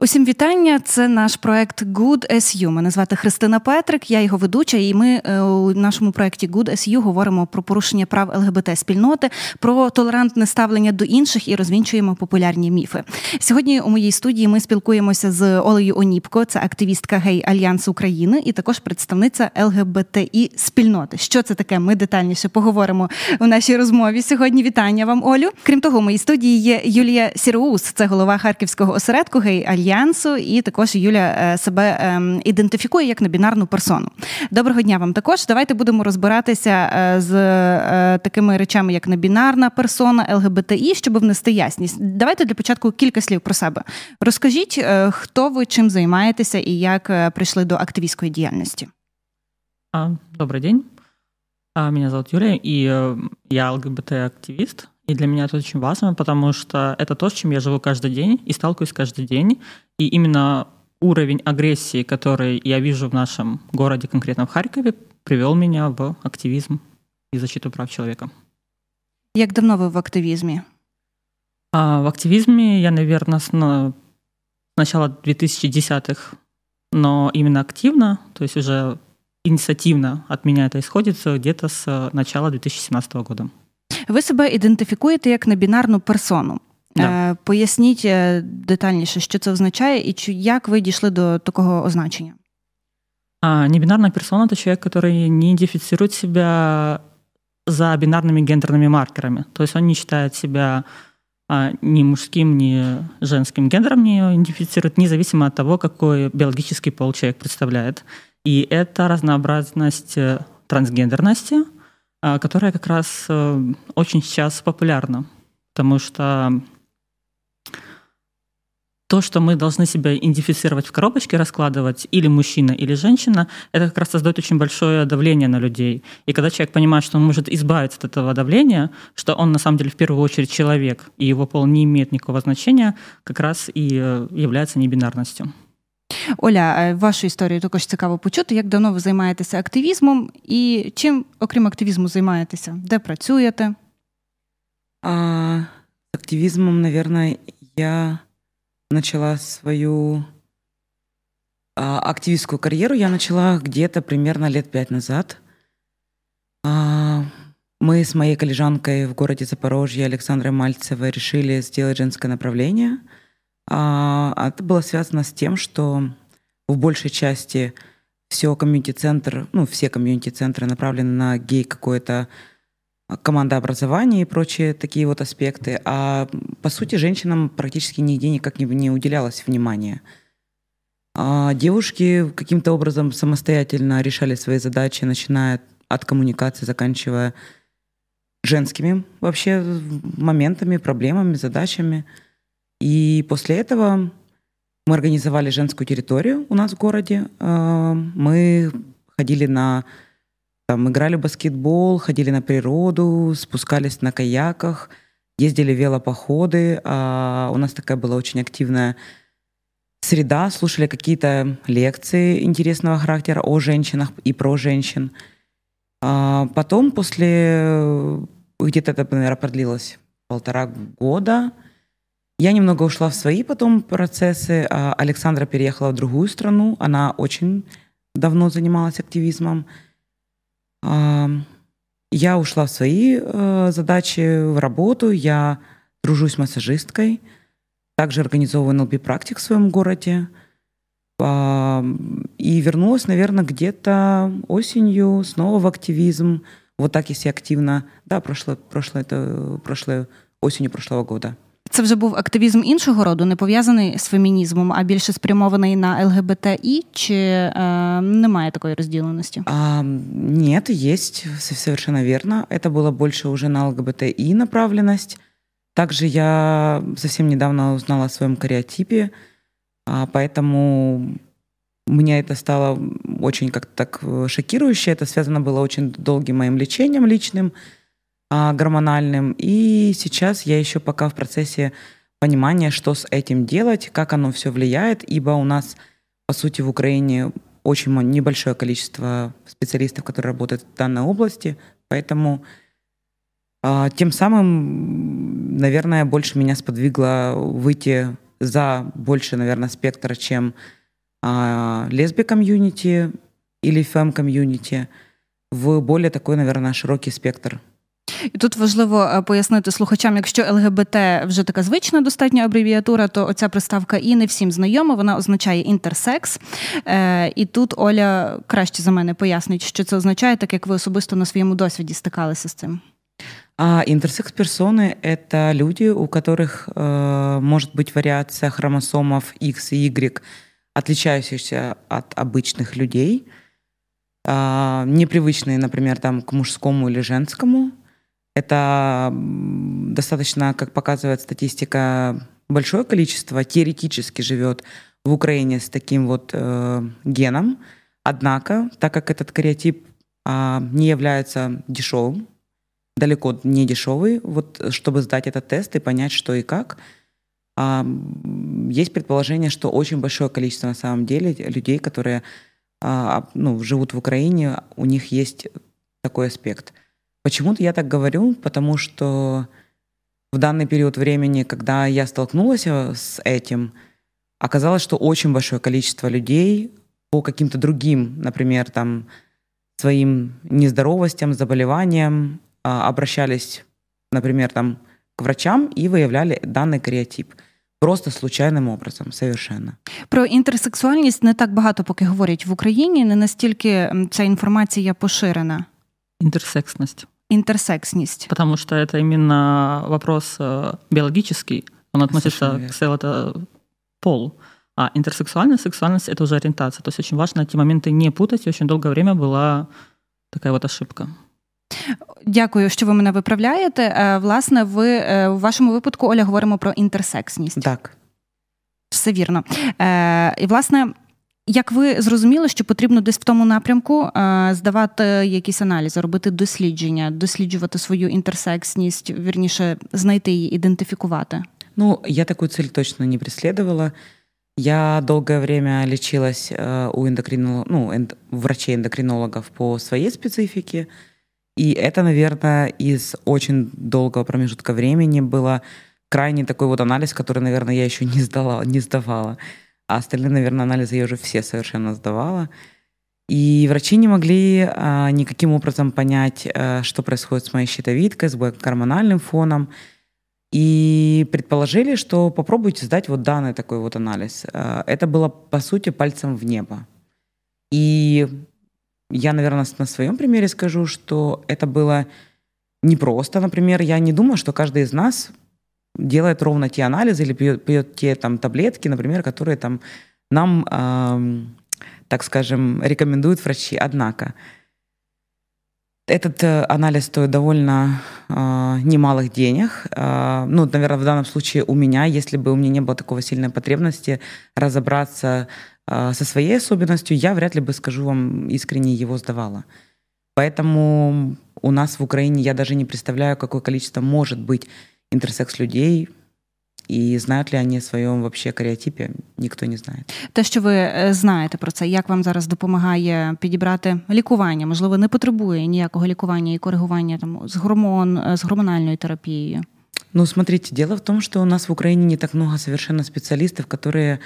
Усім вітання. Це наш проект Good SU. Мене звати Христина Петрик, я його ведуча, і ми е, у нашому проекті Good SU говоримо про порушення прав ЛГБТ спільноти, про толерантне ставлення до інших і розвінчуємо популярні міфи. Сьогодні у моїй студії ми спілкуємося з Олею Оніпко, це активістка Гей Альянс України, і також представниця ЛГБТІ спільноти. Що це таке? Ми детальніше поговоримо у нашій розмові. Сьогодні вітання вам, Олю. Крім того, у моїй студії є Юлія Сіроус, це голова харківського осередку Гей Альянс альянсу, і також Юля е, себе ем, ідентифікує як небінарну персону. Доброго дня вам також. Давайте будемо розбиратися е, з е, такими речами, як небінарна персона, ЛГБТІ, щоб внести ясність. Давайте для початку кілька слів про себе. Розкажіть, хто ви чим займаєтеся і як прийшли до активістської діяльності. Добрый день. Меня зовут Юлия, и я ЛГБТ-активист. И для меня это очень важно, потому что это то, с чем я живу каждый день и сталкиваюсь каждый день. И именно уровень агрессии, который я вижу в нашем городе, конкретно в Харькове, привел меня в активизм и защиту прав человека. Як давно вы в активизме? А, в активизме я, наверное, с, начала 2010-х, но именно активно, то есть уже инициативно от меня это исходит где-то с начала 2017 года. Ви себе ідентифікуєте як небінарну персону. Да. Поясніть детальніше, що це означає, і як ви дійшли до такого означення? А, небинарная персона — это человек, который не идентифицирует себя за бинарными гендерными маркерами. То есть он не считает себя а, ни мужским, ни женским гендером, не идентифицирует, независимо от того, какой биологический пол человек представляет. И это разнообразность э, трансгендерности — а, которая как раз э, очень сейчас популярна, потому что то, что мы должны себя идентифицировать в коробочке, раскладывать или мужчина, или женщина, это как раз создает очень большое давление на людей. И когда человек понимает, что он может избавиться от этого давления, что он на самом деле в первую очередь человек, и его пол не имеет никакого значения, как раз и э, является небинарностью. Оля, вашу історію також цікаво почути. Як давно ви займаєтеся активізмом і чим, окрім активізму, займаєтеся? Де працюєте? А, активизмом, наверное, я начала свою а, активистскую карьеру я начала где-то примерно лет пять назад. А, мы с моей коллежанкой в городе Запорожье Александрой Мальцевой решили сделать женское направление — а, это было связано с тем, что в большей части все комьюнити-центр, ну, все комьюнити-центры направлены на гей какое-то командообразование и прочие такие вот аспекты. А по сути женщинам практически нигде никак не, не уделялось внимания. А девушки каким-то образом самостоятельно решали свои задачи, начиная от коммуникации, заканчивая женскими вообще моментами, проблемами, задачами. И после этого мы организовали женскую территорию у нас в городе. А, мы ходили на... Там, играли в баскетбол, ходили на природу, спускались на каяках, ездили велопоходы. А, у нас такая была очень активная среда, слушали какие-то лекции интересного характера о женщинах и про женщин. А, потом, после где-то это, наверное, продлилось полтора года, я немного ушла в свои потом процессы. А Александра переехала в другую страну. Она очень давно занималась активизмом. А, я ушла в свои э, задачи, в работу. Я дружу с массажисткой. Также организовываю НЛП-практик в своем городе. А, и вернулась, наверное, где-то осенью снова в активизм. Вот так, если активно. Да, прошлое, прошлое, это прошлое, осенью прошлого года. Це вже був активізм іншого роду, не пов'язаний з фемінізмом, а більше спрямований на ЛГБТІ, чи е, немає такої розділеності? А, нет, есть, совершенно верно. Это было больше уже на ЛГБТИ направленность. Также я совсем недавно узнала о своем кариотипе, а, поэтому меня это стало очень как-то так шокирующе. Это связано было очень долгим моим лечением личным – а, гормональным. И сейчас я еще пока в процессе понимания, что с этим делать, как оно все влияет, ибо у нас, по сути, в Украине очень небольшое количество специалистов, которые работают в данной области, поэтому а, тем самым, наверное, больше меня сподвигло выйти за больше, наверное, спектра, чем а, лесби-комьюнити или фем-комьюнити, в более такой, наверное, широкий спектр І тут важливо е, пояснити слухачам, якщо ЛГБТ вже така звична достатня абревіатура, то оця приставка і не всім знайома, вона означає інтерсекс. Е, і тут Оля краще за мене пояснить, що це означає, так як ви особисто на своєму досвіді стикалися з цим. А интерсекс-персоны — это люди, у которых э, может быть вариация хромосомов X и Y, отличающихся от обычных людей, э, непривычные, например, там, к мужскому или женскому. Это достаточно, как показывает статистика, большое количество теоретически живет в Украине с таким вот э, геном. Однако, так как этот кариотип э, не является дешевым, далеко не дешевый, вот чтобы сдать этот тест и понять, что и как, э, есть предположение, что очень большое количество на самом деле людей, которые э, ну, живут в Украине, у них есть такой аспект – Почему-то я так говорю, потому что в данный период времени, когда я столкнулась э, с этим, оказалось, что очень большое количество людей по каким-то другим, например, там, своим нездоровостям, заболеваниям а, обращались, например, там, к врачам и выявляли данный каріотип. Просто случайним образом, совершенно. Про інтерсексуальність не так багато поки говорять в Україні, не настільки ця інформація поширена. Интерсексность. Интерсексность. Потому что это именно вопрос э, биологический, он относится к целому полу. А интерсексуальность, сексуальность — это уже ориентация. То есть очень важно эти моменты не путать, и очень долгое время была такая вот ошибка. Дякую, що ви мене виправляєте. Власне, ви у вашому випадку, Оля, говоримо про інтерсексність. Так. Все вірно. І, власне, Як ви зрозуміли, що потрібно десь в тому напрямку здавати якісь аналізи, робити дослідження, досліджувати свою інтерсексність, вірніше знайти її, ідентифікувати? Ну, я такую цель точно не преследовала. Я долгое время лечилась у эндокринолог, ну, энд, врачей-эндокринологов по своей специфике. И это, наверное, из очень долгого промежутка времени было крайне такой вот анализ, который, наверное, я еще не сдала, не сдавала. А остальные, наверное, анализы я уже все совершенно сдавала. И врачи не могли а, никаким образом понять, а, что происходит с моей щитовидкой, с гормональным фоном. И предположили, что попробуйте сдать вот данный такой вот анализ. А, это было, по сути, пальцем в небо. И я, наверное, на своем примере скажу, что это было непросто. Например, я не думаю, что каждый из нас делает ровно те анализы или пьет, пьет те там таблетки, например, которые там нам, э, так скажем, рекомендуют врачи. Однако этот э, анализ стоит довольно э, немалых денег. Э, ну, наверное, в данном случае у меня, если бы у меня не было такого сильной потребности разобраться э, со своей особенностью, я вряд ли бы, скажу вам, искренне его сдавала. Поэтому у нас в Украине я даже не представляю, какое количество может быть интерсекс людей. І знають ли вони своєму вообще каріотипі, ніхто не знає. Те, що ви знаєте про це, як вам зараз допомагає підібрати лікування? Можливо, не потребує ніякого лікування і коригування там з гормон, з гормональною терапією? Ну, смотрите, дело в том, что у нас в Украине не так много совершенно специалистов, которые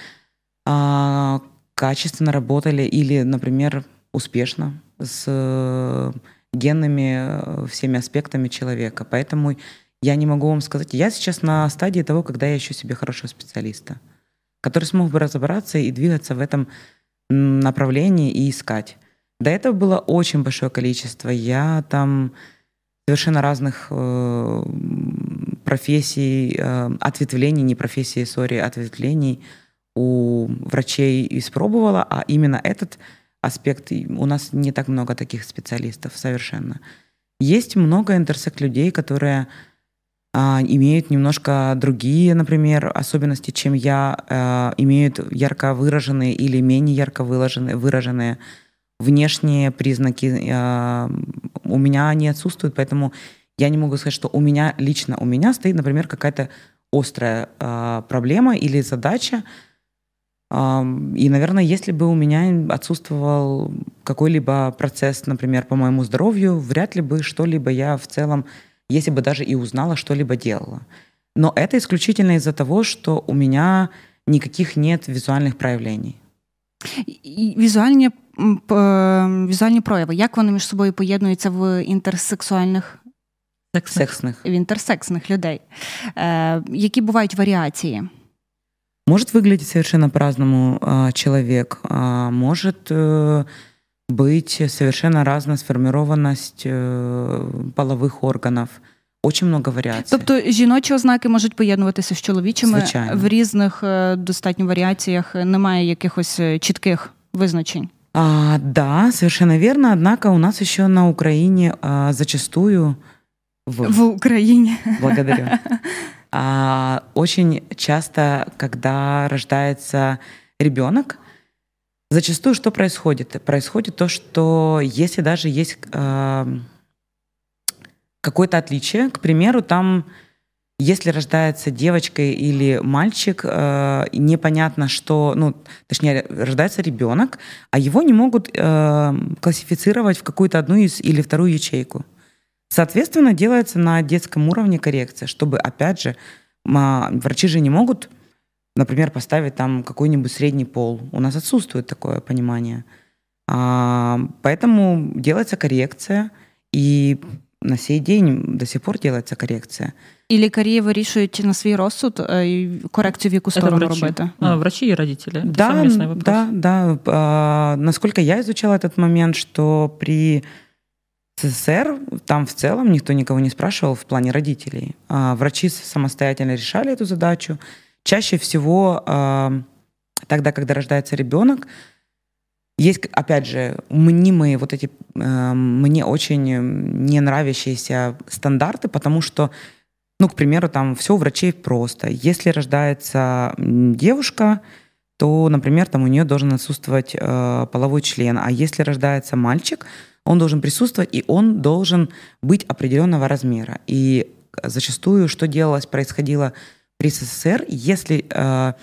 а, качественно работали или, например, успешно с генными всеми аспектами человека. Поэтому я не могу вам сказать. Я сейчас на стадии того, когда я ищу себе хорошего специалиста, который смог бы разобраться и двигаться в этом направлении и искать. До этого было очень большое количество. Я там совершенно разных э, профессий, э, ответвлений, не профессии, сори, ответвлений у врачей испробовала, а именно этот аспект, у нас не так много таких специалистов совершенно. Есть много интерсек людей, которые имеют немножко другие, например, особенности, чем я, а, имеют ярко выраженные или менее ярко выраженные, выраженные внешние признаки. А, у меня они отсутствуют, поэтому я не могу сказать, что у меня лично у меня стоит, например, какая-то острая проблема или задача, и, наверное, если бы у меня отсутствовал какой-либо процесс, например, по моему здоровью, вряд ли бы что-либо я в целом если бы даже и узнала, что-либо делала. Но это исключительно из-за того, что у меня никаких нет візуальних проявлений. Візуальні візуальні прояви, як вони між собою поєднуються в інтерсексуальних Сексных. в інтерсексних людей? Е, Які бувають варіації? Может выглядеть совершенно по-разному а, человек, а, может э, быть совершенно разная сформированность э, половых органов. Очень много варіацій. Тобто жіночі ознаки можуть поєднуватися з чоловічими Звичайно. в різних достатньо варіаціях. Немає якихось чітких визначень. А, да, совершенно верно. Однако у нас еще на Украине а, зачастую в, в Украине. Благодарю. А, очень часто, когда рождается ребенок, зачастую что происходит? Происходит то, что если даже есть а, какое-то отличие, к примеру, там если рождается девочка или мальчик, э, непонятно, что, ну, точнее, рождается ребенок, а его не могут э, классифицировать в какую-то одну из или вторую ячейку. Соответственно, делается на детском уровне коррекция, чтобы, опять же, врачи же не могут, например, поставить там какой-нибудь средний пол. У нас отсутствует такое понимание. А, поэтому делается коррекция, и на сей день до сих пор делается коррекция. І лікарі вирішують на свій розсуд корекцію в яку сторону врачи. робити? А, врачи и родители. Это да, да, да. А, насколько я изучала этот момент, что при СССР там в целом никто никого не спрашивал в плане родителей. А, врачи самостоятельно решали эту задачу. Чаще всего а, тогда, когда рождается ребенок, есть, опять же, мнимые вот эти э, мне очень не нравящиеся стандарты, потому что, ну, к примеру, там все у врачей просто. Если рождается девушка, то, например, там у нее должен отсутствовать э, половой член, а если рождается мальчик, он должен присутствовать, и он должен быть определенного размера. И зачастую, что делалось, происходило при СССР, если э,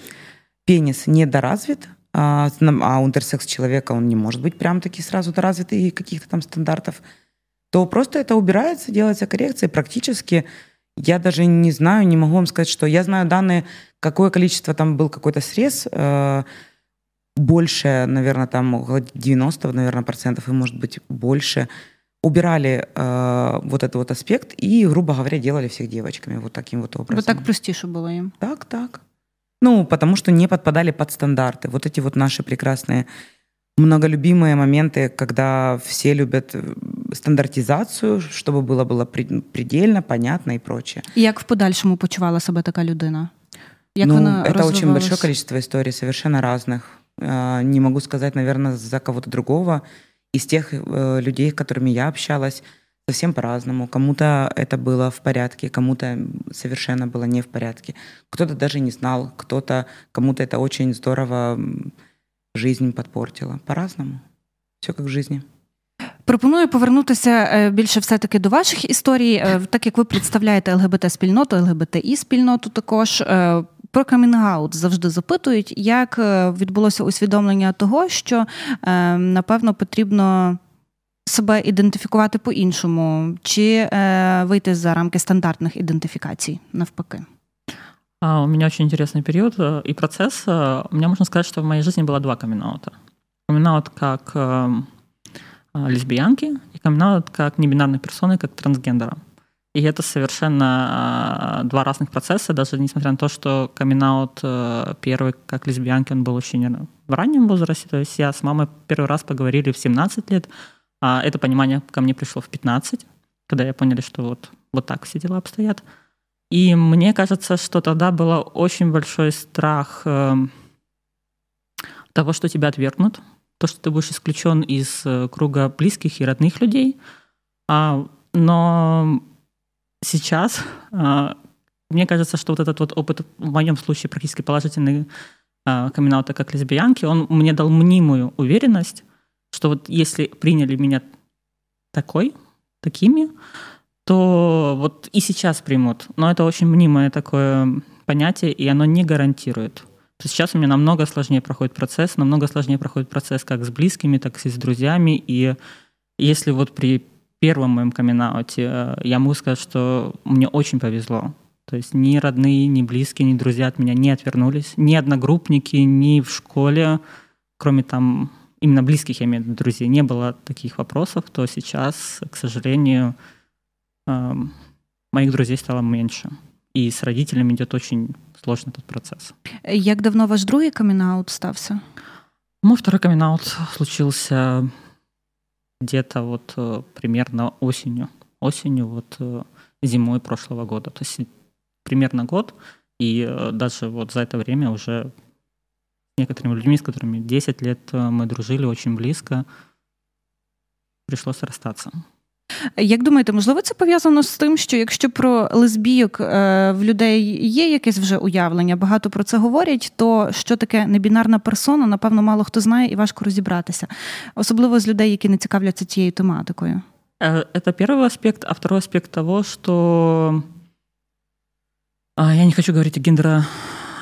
пенис недоразвит, а, а интерсекс человека, он не может быть прям таки сразу доразвитый и каких-то там стандартов, то просто это убирается, делается коррекция. Практически я даже не знаю, не могу вам сказать, что я знаю данные, какое количество там был какой-то срез, э, больше, наверное, там около 90, наверное, процентов, и может быть больше, убирали э, вот этот вот аспект и, грубо говоря, делали всех девочками вот таким вот образом. Вот так простіше было им. Так, так. Ну, потому что не подпадали под стандарты. Вот эти вот наши прекрасные многолюбимые моменты, когда все любят э, стандартизацию, чтобы было было предельно, понятно и прочее. И як в подальшому почувала себе така людина? Як ну, вона это очень большое количество историй, совершенно разных. Не могу сказать, наверное, за кого-то другого Из тех э, людей, с которыми я общалась, совсем по-разному. Кому-то это было в порядке, кому-то совершенно было не в порядке. Кто-то даже не знал, кто-то, кому-то это очень здорово жизнь подпортило. По-разному. Все как в жизни. Пропоную повернутися більше все-таки до ваших історій, так як ви представляєте ЛГБТ-спільноту, ЛГБТІ-спільноту також. Про камінг-аут завжди запитують, як відбулося усвідомлення того, що напевно потрібно себе ідентифікувати по-іншому, чи е, вийти за рамки стандартних ідентифікацій навпаки? А, у меня очень интересный период э, и процесс. Э, у меня можно сказать, что в моей жизни было два камин-аута. камин как э, лесбиянки и камин как небинарной персоны, как трансгендера. И это совершенно два разных процесса, даже несмотря на то, что камин первый как лесбиянки, он был очень в раннем возрасте. То есть я с мамой первый раз поговорили в 17 лет, а это понимание ко мне пришло в 15, когда я поняли, что вот, вот так все дела обстоят. И мне кажется, что тогда был очень большой страх э, того, что тебя отвергнут, то, что ты будешь исключен из э, круга близких и родных людей. А, но сейчас а, мне кажется, что вот этот вот опыт, в моем случае практически положительный а, камин как лесбиянки, он мне дал мнимую уверенность, что вот если приняли меня такой, такими, то вот и сейчас примут. Но это очень мнимое такое понятие, и оно не гарантирует. То есть сейчас у меня намного сложнее проходит процесс, намного сложнее проходит процесс как с близкими, так и с друзьями. И если вот при первом моем камин я могу сказать, что мне очень повезло. То есть ни родные, ни близкие, ни друзья от меня не отвернулись, ни одногруппники, ни в школе, кроме там именно близких, я имею в виду друзей, не было таких вопросов, то сейчас, к сожалению, эм, моих друзей стало меньше. И с родителями идет очень сложный этот процесс. Як давно ваш другий камин-аут стався? Мой второй камин случился где-то вот э, примерно осенью. Осенью, вот э, зимой прошлого года. То есть примерно год. И э, даже вот за это время уже некоторыми людьми, с которыми 10 лет мы дружили очень близко, пришлось расстаться. Як думаєте, можливо, це пов'язано з тим, що якщо про лесбійок в людей є якесь вже уявлення, багато про це говорять, то що таке небінарна персона, напевно, мало хто знає і важко розібратися, особливо з людей, які не цікавляться цією тематикою. Это первый аспект. А второй аспект того, что я не хочу говорить о, гендеро...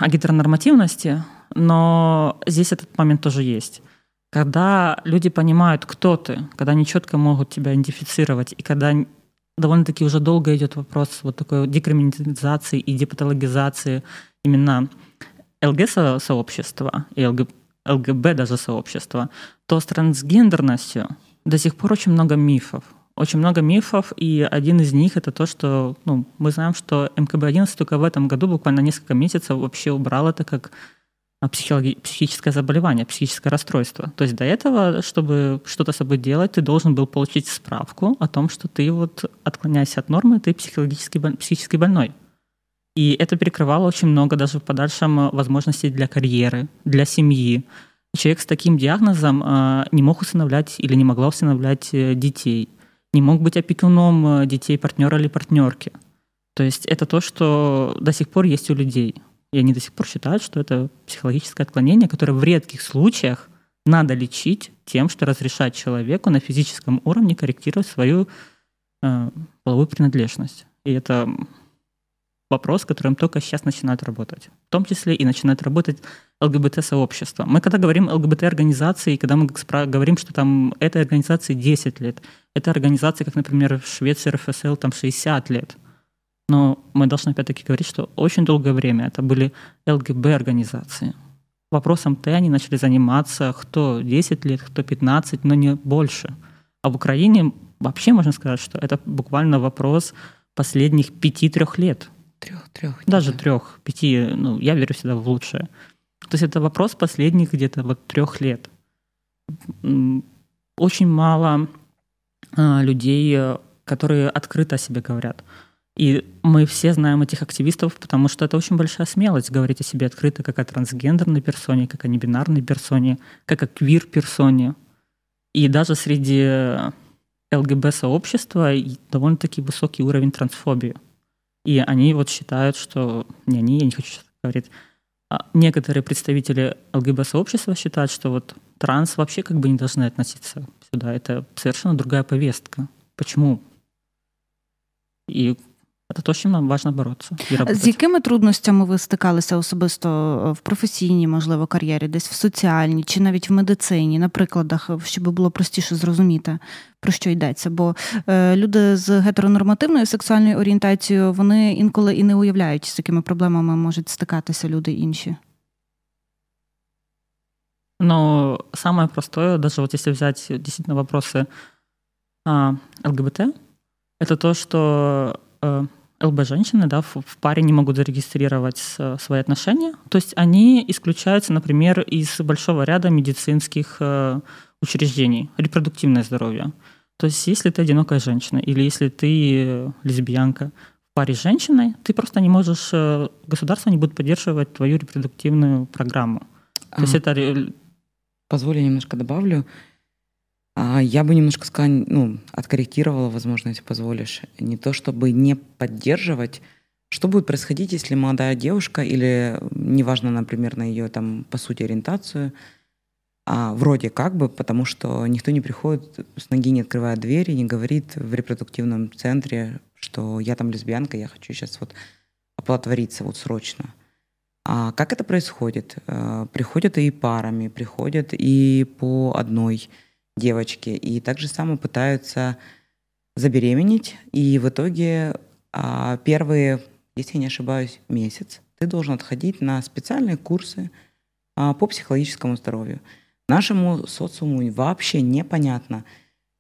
о гетеронормативности, но здесь этот момент тоже есть. Когда люди понимают, кто ты, когда они четко могут тебя идентифицировать, и когда довольно-таки уже долго идет вопрос вот такой декриминализации и депатологизации именно ЛГ-сообщества и ЛГ, ЛГБ даже сообщества, то с трансгендерностью до сих пор очень много мифов. Очень много мифов, и один из них это то, что ну, мы знаем, что МКБ-11 только в этом году, буквально несколько месяцев, вообще убрал это как психологи- психическое заболевание, психическое расстройство. То есть до этого, чтобы что-то с собой делать, ты должен был получить справку о том, что ты вот отклоняешься от нормы, ты психологически, психически больной. И это перекрывало очень много даже в подальшем возможностей для карьеры, для семьи. Человек с таким диагнозом э, не мог усыновлять или не могла усыновлять э, детей, не мог быть опекуном э, детей партнера или партнерки. То есть это то, что до сих пор есть у людей. И они до сих пор считают, что это психологическое отклонение, которое в редких случаях надо лечить тем, что разрешать человеку на физическом уровне корректировать свою э, половую принадлежность. И это вопрос, которым только сейчас начинают работать. В том числе и начинают работать ЛГБТ-сообщества. Мы когда говорим ЛГБТ-организации, когда мы говорим, что там этой организации 10 лет, это организации, как, например, в Швеции РФСЛ, там 60 лет – но мы должны опять-таки говорить, что очень долгое время это были ЛГБ-организации. Вопросом Т они начали заниматься кто 10 лет, кто 15, но не больше. А в Украине вообще можно сказать, что это буквально вопрос последних пяти-трех лет. Трех, трех. Даже да. трех, пяти, ну, я верю всегда в лучшее. То есть это вопрос последних где-то вот трех лет. Очень мало а, людей, э, которые открыто о себе говорят. И мы все знаем этих активистов, потому что это очень большая смелость говорить о себе открыто, как о трансгендерной персоне, как о небинарной персоне, как о квир-персоне. И даже среди ЛГБ-сообщества довольно-таки высокий уровень трансфобии. И они вот считают, что... Не они, я не хочу говорить. А некоторые представители ЛГБ-сообщества считают, что вот транс вообще как бы не должны относиться сюда. Это совершенно другая повестка. Почему? И Це то, чим нам важливо боротися. З якими трудностями ви стикалися особисто в професійній, можливо, кар'єрі, десь в соціальній чи навіть в медицині, на прикладах, щоб було простіше зрозуміти, про що йдеться? Бо е, люди з гетеронормативною сексуальною орієнтацією вони інколи і не уявляють, з якими проблемами можуть стикатися люди інші. Ну, самое простое, даже вот если взять действительно вопросы а, ЛГБТ, это то, что э, ЛБ-женщины да, в, в паре не могут зарегистрировать свои отношения. То есть они исключаются, например, из большого ряда медицинских э, учреждений, репродуктивное здоровье. То есть если ты одинокая женщина или если ты лесбиянка в паре с женщиной, ты просто не можешь, э, государство не будет поддерживать твою репродуктивную программу. То есть это... Позволь, я немножко добавлю. А, я бы немножко сказала, ну, откорректировала, возможно, если позволишь. Не то чтобы не поддерживать. Что будет происходить, если молодая девушка или, неважно, например, на ее, там, по сути, ориентацию, а, вроде как бы, потому что никто не приходит с ноги, не открывая дверь и не говорит в репродуктивном центре, что я там лесбиянка, я хочу сейчас вот оплодотвориться вот срочно. А как это происходит? А, приходят и парами, приходят и по одной девочки, и также само пытаются забеременеть, и в итоге а, первые если я не ошибаюсь, месяц, ты должен отходить на специальные курсы а, по психологическому здоровью. Нашему социуму вообще непонятно.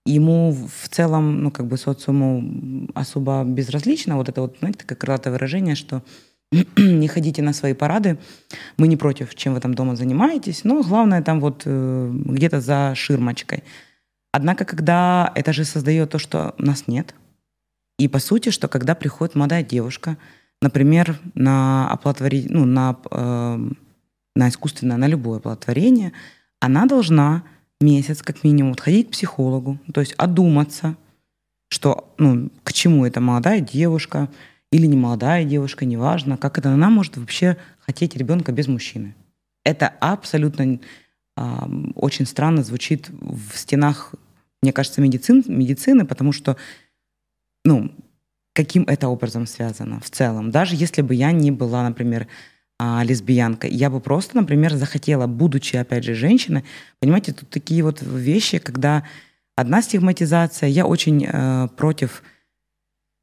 Ему в целом, ну, как бы социуму особо безразлично. Вот это вот, знаете, такое крылатое выражение, что не ходите на свои парады. Мы не против, чем вы там дома занимаетесь, но главное там вот э, где-то за ширмочкой. Однако, когда это же создает то, что нас нет, и по сути, что когда приходит молодая девушка, например, на оплодотворение, ну, на, э, на искусственное, на любое оплодотворение, она должна месяц как минимум ходить к психологу, то есть одуматься, что, ну, к чему эта молодая девушка или не молодая девушка, неважно, как это она может вообще хотеть ребенка без мужчины. Это абсолютно э, очень странно звучит в стенах, мне кажется, медицин, медицины, потому что, ну, каким это образом связано в целом. Даже если бы я не была, например, а, лесбиянка. Я бы просто, например, захотела, будучи, опять же, женщиной, понимаете, тут такие вот вещи, когда одна стигматизация, я очень э, против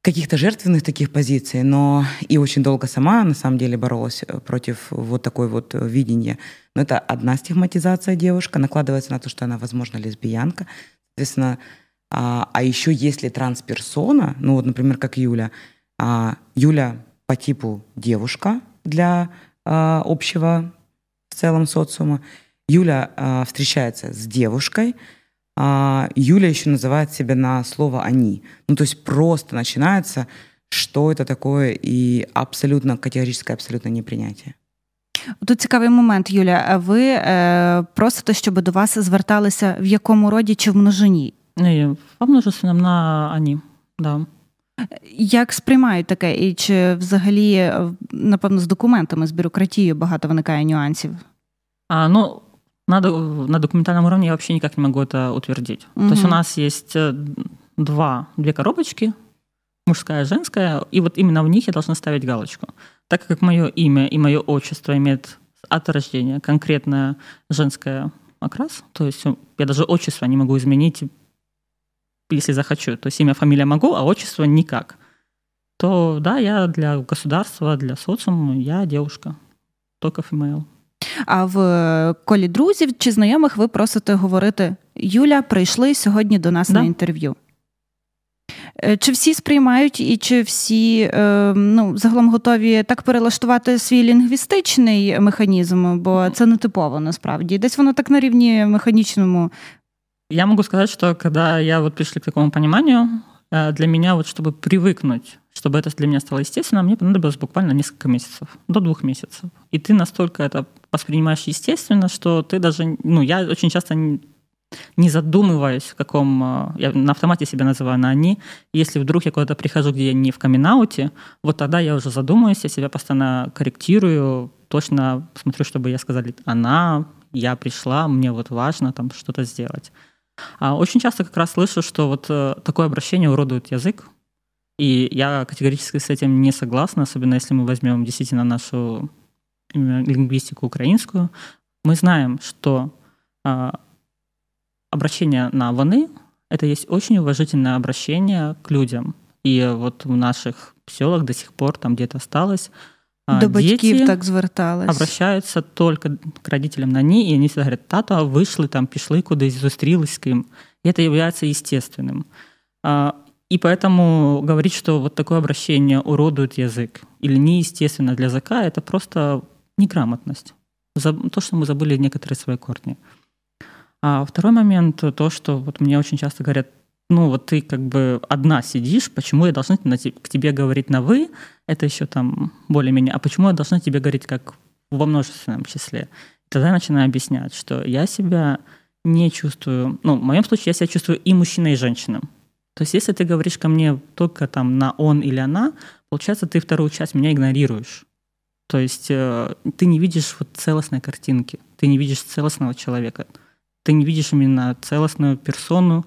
каких-то жертвенных таких позиций, но и очень долго сама, на самом деле, боролась э, против вот такой вот видения. Но это одна стигматизация девушка, накладывается на то, что она, возможно, лесбиянка. Соответственно, а, а еще если трансперсона, ну вот, например, как Юля, а, Юля по типу девушка, для э, общего в целом социума. Юля э, встречается с девушкой, а Юля еще называет себя на слово «они». Ну, то есть просто начинается, что это такое, і абсолютно категорическое абсолютно непринятие. Тут цікавий момент, Юля. Ви е, просите, щоб до вас зверталися в якому роді чи в множині? Не, во множественном на «они», да. Як сприймають таке, і чи взагалі, напевно, з документами, з бюрократією багато виникає нюансів? А, ну, на, на документальном уровне я вообще никак не могу это утвердить. Угу. То есть у нас есть два, две коробочки, мужская и женская, и вот именно в них я должна ставить галочку. Так как мое имя и мое отчество имеют от рождения конкретное женское окрас, то есть я даже отчество не могу изменить если захочу. То есть имя, фамилия могу, а отчество никак. То да, я для государства, для социума, я девушка. Только female. А в колі друзів чи знайомих ви просите говорити: Юля, прийшли сьогодні до нас да. на інтерв'ю. Чи всі сприймають і чи всі ну, загалом готові так перелаштувати свій лінгвістичний механізм, бо це не типово насправді. Десь воно так на рівні механічному Я могу сказать, что когда я вот пришли к такому пониманию, э, для меня вот, чтобы привыкнуть, чтобы это для меня стало естественно, мне понадобилось буквально несколько месяцев, до двух месяцев. И ты настолько это воспринимаешь естественно, что ты даже, ну, я очень часто не задумываясь, в каком... Э, я на автомате себя называю на «они». Если вдруг я куда-то прихожу, где я не в камин вот тогда я уже задумаюсь, я себя постоянно корректирую, точно смотрю, чтобы я сказали «она», «я пришла», «мне вот важно там что-то сделать». А очень часто как раз слышу, что вот э, такое обращение уродует язык, и я категорически с этим не согласна, особенно если мы возьмем действительно нашу лингвистику украинскую. Мы знаем, что а, обращение на «вони» — это есть очень уважительное обращение к людям. И вот в наших селах до сих пор там где-то осталось До батьків так звертались. обращаються только к родителям на «ні», и они всегда говорят, тато, вышли там, пішли кудись, зустрілись с кем. И это является естественным. И поэтому говорить, что вот такое обращение уродует язык или неестественно для языка, это просто неграмотность. То, что мы забыли некоторые свои корни. А второй момент, то, что вот мне очень часто говорят, ну вот ты как бы одна сидишь, почему я должна к тебе говорить на «вы», это еще там более-менее, а почему я должна тебе говорить как во множественном числе? Тогда я начинаю объяснять, что я себя не чувствую, ну, в моем случае я себя чувствую и мужчиной, и женщиной. То есть если ты говоришь ко мне только там на «он» или «она», получается, ты вторую часть меня игнорируешь. То есть э, ты не видишь вот целостной картинки, ты не видишь целостного человека, ты не видишь именно целостную персону,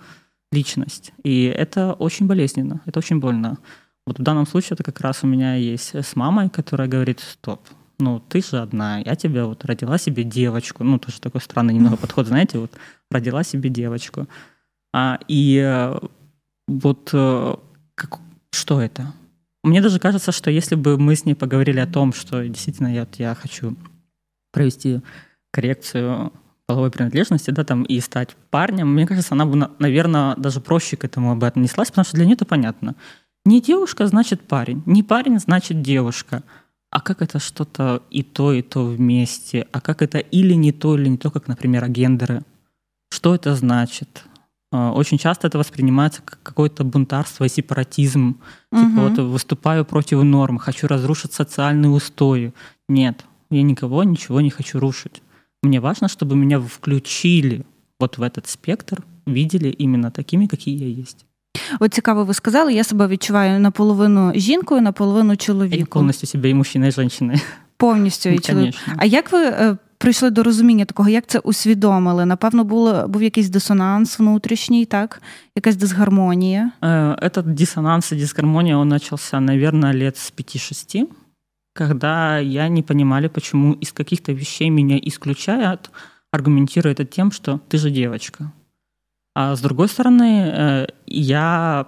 личность. И это очень болезненно, это очень больно. Вот в данном случае это как раз у меня есть с мамой, которая говорит, стоп, ну ты же одна, я тебя вот родила себе девочку, ну тоже такой странный немного подход, знаете, вот родила себе девочку. А, и э, вот э, как, что это? Мне даже кажется, что если бы мы с ней поговорили о том, что действительно я, я хочу провести коррекцию половой принадлежности, да, там, и стать парнем, мне кажется, она бы, наверное, даже проще к этому бы отнеслась, потому что для нее это понятно. Не девушка, значит парень. Не парень, значит девушка. А как это что-то и то, и то вместе? А как это или не то, или не то, как, например, гендеры? Что это значит? А, очень часто это воспринимается как какое-то бунтарство и сепаратизм. Угу. Типа вот выступаю против норм, хочу разрушить социальные устои. Нет, я никого, ничего не хочу рушить. Мне важно, чтобы меня включили вот в этот спектр, видели именно такими, какие я есть. От цікаво, ви сказали, я себе відчуваю наполовину жінкою, наполовину чоловіком. Я повністю себе і мужчина, і жінка. Повністю і чоловік. А як ви прийшли до розуміння такого, як це усвідомили? Напевно, було, був якийсь дисонанс внутрішній, так? Якась дисгармонія? Этот диссонанс и дисгармония, он начался, наверное, лет с 5-6, когда я не понимали, почему из каких-то вещей меня исключают, аргументируя это тем, что ты же девочка. А с другой стороны, я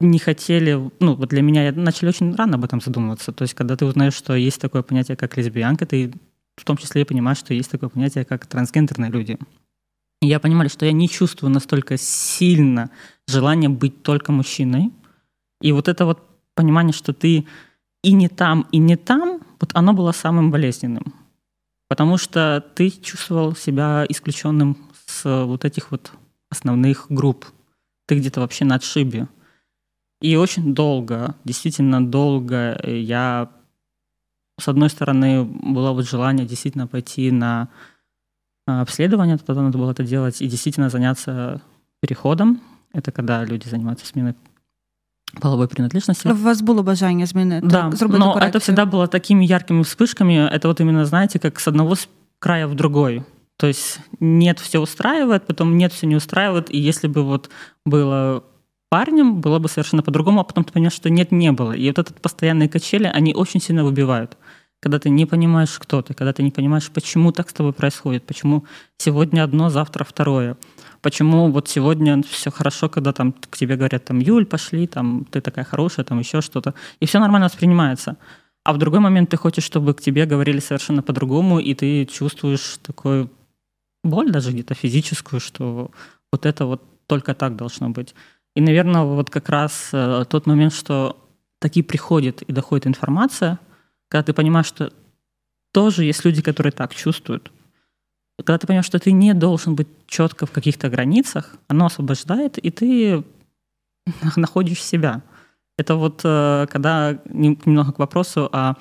не хотели, ну, вот для меня начали очень рано об этом задумываться. То есть, когда ты узнаешь, что есть такое понятие, как лесбиянка, ты в том числе и понимаешь, что есть такое понятие, как трансгендерные люди. И я понимала, что я не чувствую настолько сильно желания быть только мужчиной. И вот это вот понимание, что ты и не там, и не там, вот оно было самым болезненным. Потому что ты чувствовал себя исключенным с вот этих вот основных групп. Ты где-то вообще на отшибе. И очень долго, действительно долго я, с одной стороны, было вот желание действительно пойти на а, обследование, тогда надо было это делать, и действительно заняться переходом. Это когда люди занимаются сменой половой принадлежности. У вас было бажання змінити? Да, но коррекцию. это всегда было такими яркими вспышками. Это вот именно, знаете, как с одного края в другой. То есть нет, все устраивает, потом нет, все не устраивает. И если бы вот было парнем, было бы совершенно по-другому, а потом ты понимаешь, что нет, не было. И вот этот постоянные качели, они очень сильно выбивают. Когда ты не понимаешь, кто ты, когда ты не понимаешь, почему так с тобой происходит, почему сегодня одно, завтра второе. Почему вот сегодня все хорошо, когда там к тебе говорят, там, Юль, пошли, там, ты такая хорошая, там еще что-то. И все нормально воспринимается. А в другой момент ты хочешь, чтобы к тебе говорили совершенно по-другому, и ты чувствуешь такую боль даже где-то физическую, что вот это вот только так должно быть. И, наверное, вот как раз э, тот момент, что таки приходит и доходит информация, когда ты понимаешь, что тоже есть люди, которые так чувствуют, когда ты понимаешь, что ты не должен быть четко в каких-то границах, оно освобождает, и ты находишь себя. Это вот э, когда немного к вопросу о,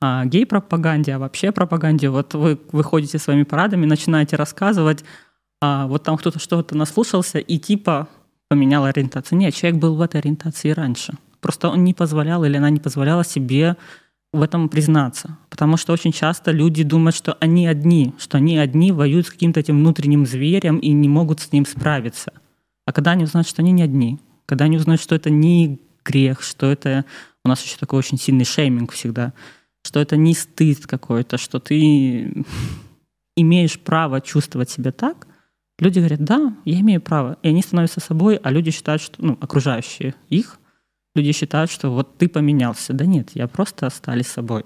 о гей-пропаганде, а вообще пропаганде. Вот вы выходите своими парадами, начинаете рассказывать, а вот там кто-то что-то наслушался и типа поменял ориентацию. Нет, человек был в этой ориентации раньше. Просто он не позволял или она не позволяла себе в этом признаться. Потому что очень часто люди думают, что они одни, что они одни воюют с каким-то этим внутренним зверем и не могут с ним справиться. А когда они узнают, что они не одни, когда они узнают, что это не грех, что это... У нас еще такой очень сильный шейминг всегда, что это не стыд какой-то, что ты имеешь право чувствовать себя так, люди говорят, да, я имею право. И они становятся собой, а люди считают, что, ну, окружающие их, люди считают, что вот ты поменялся. Да нет, я просто остались собой.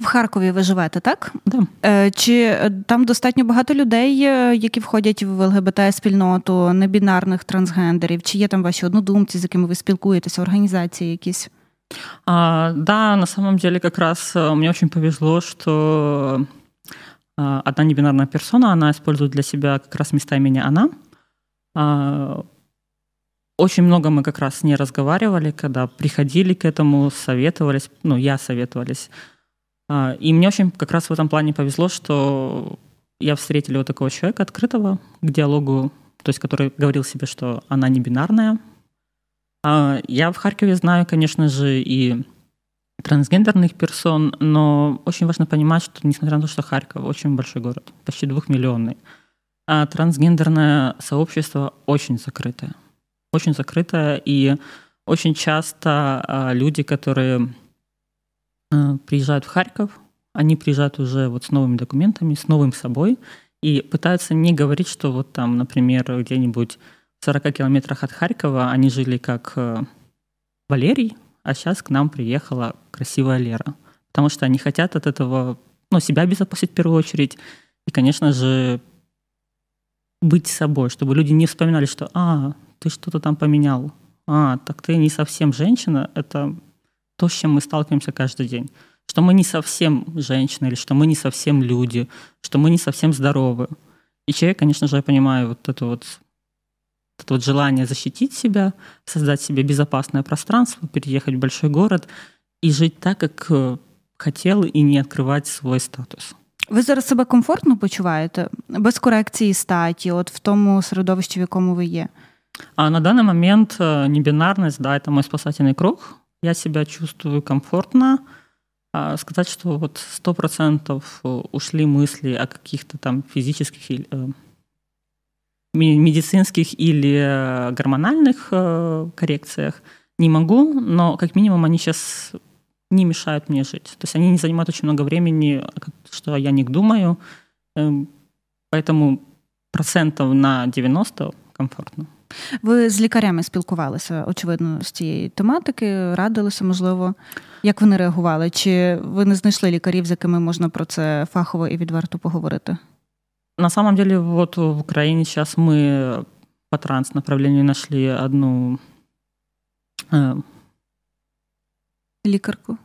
В Харкові ви живете, так? Да. Чи там достатньо багато людей, які входять в ЛГБТ-спільноту, небінарних трансгендерів? Чи є там ваші однодумці, з якими ви спілкуєтеся, організації якісь? А, да, на самом деле как раз мне очень повезло, что одна небинарная персона, она использует для себя как раз места имени «она», очень много мы как раз не разговаривали, когда приходили к этому, советовались, ну, я советовались. А, и мне очень как раз в этом плане повезло, что я встретила вот такого человека открытого к диалогу, то есть который говорил себе, что она не бинарная. А, я в Харькове знаю, конечно же, и трансгендерных персон, но очень важно понимать, что несмотря на то, что Харьков очень большой город, почти двухмиллионный, а трансгендерное сообщество очень закрытое очень закрытая, и очень часто а, люди, которые а, приезжают в Харьков, они приезжают уже вот с новыми документами, с новым собой, и пытаются не говорить, что вот там, например, где-нибудь в 40 километрах от Харькова они жили как а, Валерий, а сейчас к нам приехала красивая Лера. Потому что они хотят от этого ну, себя безопасить в первую очередь. И, конечно же, быть собой, чтобы люди не вспоминали, что «А, ты что-то там поменял, а, так ты не совсем женщина», это то, с чем мы сталкиваемся каждый день. Что мы не совсем женщины, или что мы не совсем люди, что мы не совсем здоровы. И человек, конечно же, я понимаю вот это вот, это вот желание защитить себя, создать себе безопасное пространство, переехать в большой город и жить так, как э, хотел, и не открывать свой статус. Ви зараз себе комфортно почуваєте без корекції статі, от в тому середовищі, в якому ви є? А на данный момент э, небинарность, да, это мой спасательный круг. Я себя чувствую комфортно. А сказать, что вот сто процентов э, ушли мысли о каких-то там физических или э, медицинских или гормональных коррекциях не могу, но как минимум они сейчас не мешают мне жить. То есть они не занимают очень много времени, что я них думаю. Эм, поэтому процентов на 90 комфортно. Ви з лікарями спілкувалися, очевидно, з цієї тематики, радилися, можливо. Як вони реагували? Чи ви не знайшли лікарів, з якими можна про це фахово і відверто поговорити? На самом деле, вот в Украине сейчас мы по транс-направлению нашли одну э, лікарку.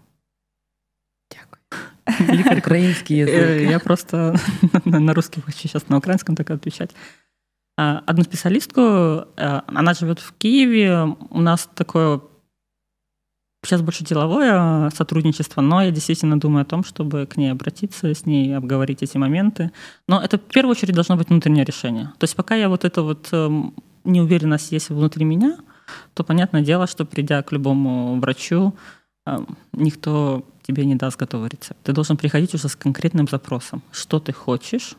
Дякую. Лікар український язик. Э, я просто на русский хочу сейчас на украинском так отвечать. А, одну специалистку, э, она живет в Киеве. У нас такое сейчас больше деловое сотрудничество, но я действительно думаю о том, чтобы к ней обратиться, с ней обговорить эти моменты. Но это в первую очередь должно быть внутреннее решение. То есть пока я вот эта вот эм, неуверенность есть внутри меня, то понятное дело, что придя к любому врачу, эм, никто тебе не даст готовый рецепт. Ты должен приходить уже с конкретным запросом, что ты хочешь,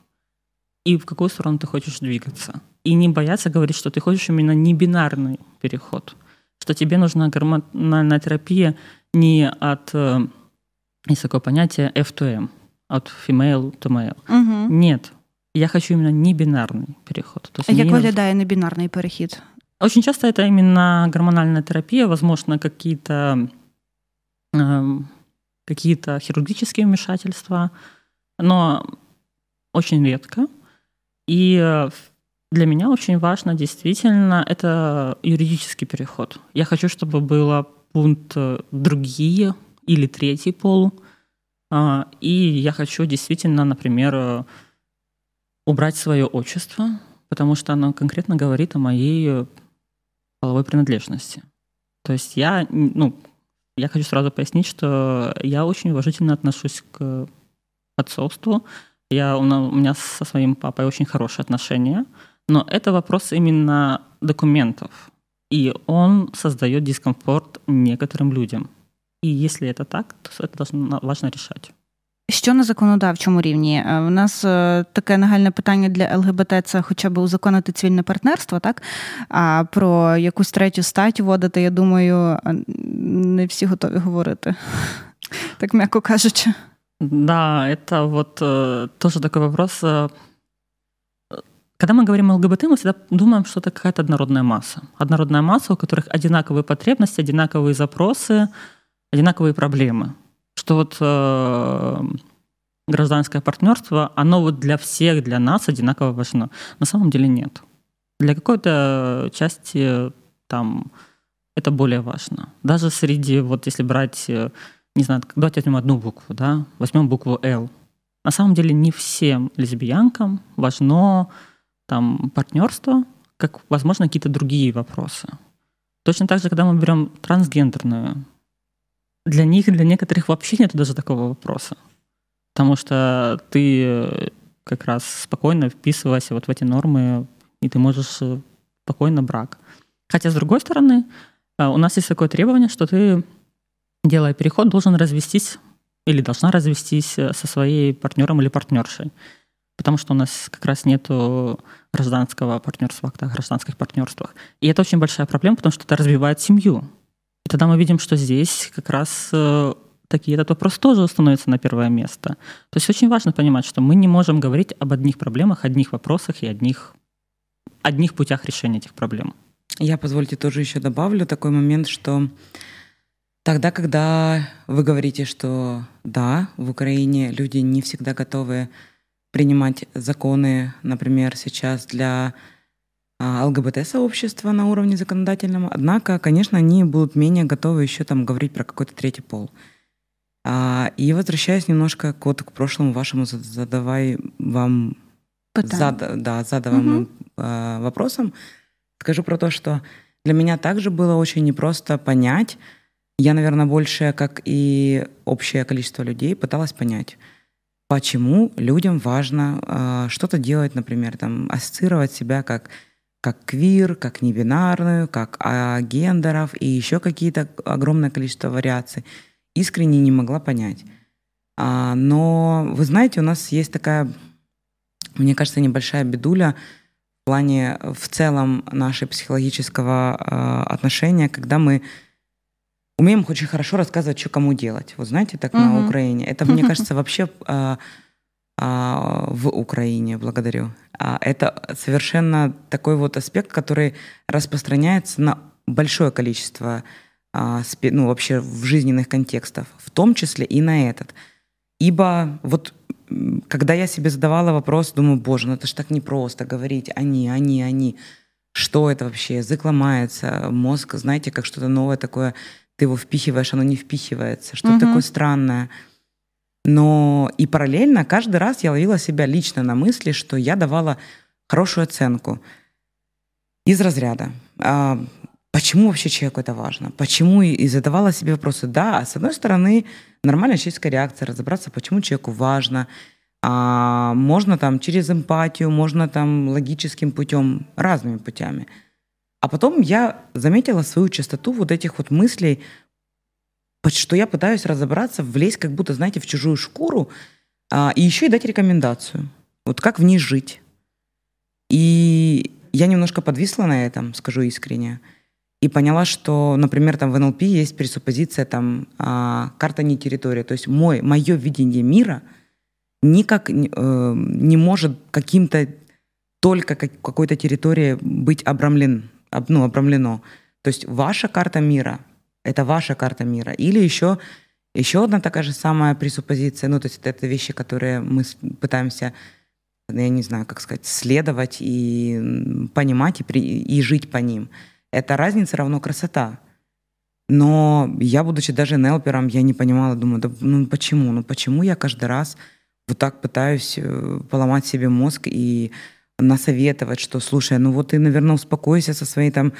и в какую сторону ты хочешь двигаться И не бояться говорить, что ты хочешь именно не бинарный переход, что тебе нужна гормональная терапия не от, э, есть такое понятие F2M, от female to male. Угу. Нет, я хочу именно не бинарный переход. То есть а як виглядає небінарний перехід? Очень часто это именно гормональная терапия, возможно, какие-то э, какие-то хирургические вмешательства, но очень редко. И э, для меня очень важно действительно это юридический переход. Я хочу, чтобы было пункт э, другие или третий пол. А, и я хочу действительно, например, э, убрать свое отчество, потому что оно конкретно говорит о моей половой принадлежности. То есть я, ну, я хочу сразу пояснить, что я очень уважительно отношусь к отцовству, я, у меня со своим папой очень хорошие отношения, но это вопрос именно документов. И он создает дискомфорт некоторым людям. І якщо це так, то це важливо рішати. Що на законодавчому рівні? У нас таке нагальне питання для ЛГБТ це хоча б узаконити цивільне партнерство, так? А про якусь третю стать вводити, я думаю, не всі готові говорити, так м'яко кажучи. Да, это вот э, тоже такой вопрос. Когда мы говорим о ЛГБТ, мы всегда думаем, что это какая-то однородная масса. Однородная масса, у которых одинаковые потребности, одинаковые запросы, одинаковые проблемы. Что вот э, гражданское партнерство, оно вот для всех, для нас одинаково важно. На самом деле нет. Для какой-то части там это более важно. Даже среди, вот если брать э, не знаю, давайте возьмем одну букву, да, возьмем букву «Л». На самом деле не всем лесбиянкам важно там партнерство, как, возможно, какие-то другие вопросы. Точно так же, когда мы берем трансгендерную, для них, для некоторых вообще нет даже такого вопроса. Потому что ты как раз спокойно вписывайся вот в эти нормы, и ты можешь э, спокойно брак. Хотя, с другой стороны, э, у нас есть такое требование, что ты делая переход, должен развестись или должна развестись э, со своей партнером или партнершей. Потому что у нас как раз нет гражданского партнерства, о гражданских партнерствах. И это очень большая проблема, потому что это разбивает семью. И тогда мы видим, что здесь как раз э, такие этот вопрос тоже становится на первое место. То есть очень важно понимать, что мы не можем говорить об одних проблемах, одних вопросах и одних, одних путях решения этих проблем. Я, позвольте, тоже еще добавлю такой момент, что Тогда, когда вы говорите, что да, в Украине люди не всегда готовы принимать законы, например, сейчас для а, ЛГБТ-сообщества на уровне законодательном, однако, конечно, они будут менее готовы еще там говорить про какой-то третий пол. А, и возвращаясь немножко к, вот, к прошлому вашему задавай вам зад, да, задаваемым угу. э, вопросам, скажу про то, что для меня также было очень непросто понять, я, наверное, больше, как и общее количество людей, пыталась понять, почему людям важно э, что-то делать, например, там, ассоциировать себя как, как квир, как небинарную, как а, гендеров и еще какие-то огромное количество вариаций. Искренне не могла понять. А, но вы знаете, у нас есть такая, мне кажется, небольшая бедуля в плане в целом нашего психологического э, отношения, когда мы умеем очень хорошо рассказывать, что кому делать. Вот знаете, так угу. на Украине. Это, мне кажется, вообще а, а, в Украине, благодарю. А, это совершенно такой вот аспект, который распространяется на большое количество а, спе, ну, вообще в жизненных контекстах, в том числе и на этот. Ибо вот когда я себе задавала вопрос, думаю, боже, ну это ж так непросто говорить они, они, они. Что это вообще? Язык ломается, мозг, знаете, как что-то новое такое ты его впихиваешь, оно не впихивается, что-то угу. такое странное. Но и параллельно каждый раз я ловила себя лично на мысли, что я давала хорошую оценку из разряда. А, почему вообще человеку это важно? Почему? И, задавала себе вопросы. Да, с одной стороны, нормальная человеческая реакция, разобраться, почему человеку важно. А, можно там через эмпатию, можно там логическим путем, разными путями – а потом я заметила свою частоту вот этих вот мыслей, что я пытаюсь разобраться, влезть как будто, знаете, в чужую шкуру, а, и еще и дать рекомендацию. Вот как в ней жить. И я немножко подвисла на этом, скажу искренне, и поняла, что, например, там в НЛП есть пресуппозиция там а, карта не территория, то есть мой, мое видение мира никак э, не может каким-то только как, какой-то территории быть обрамлен, ну, обрамлено. То есть ваша карта мира — это ваша карта мира. Или еще, еще одна такая же самая пресуппозиция, ну, то есть это вещи, которые мы пытаемся, я не знаю, как сказать, следовать и понимать, и, при, и жить по ним. Это разница равно красота. Но я, будучи даже нелпером, я не понимала, думаю, да, ну почему? Ну почему я каждый раз вот так пытаюсь э, поломать себе мозг и насоветовать, что, слушай, ну вот ты, наверное, успокойся со своей там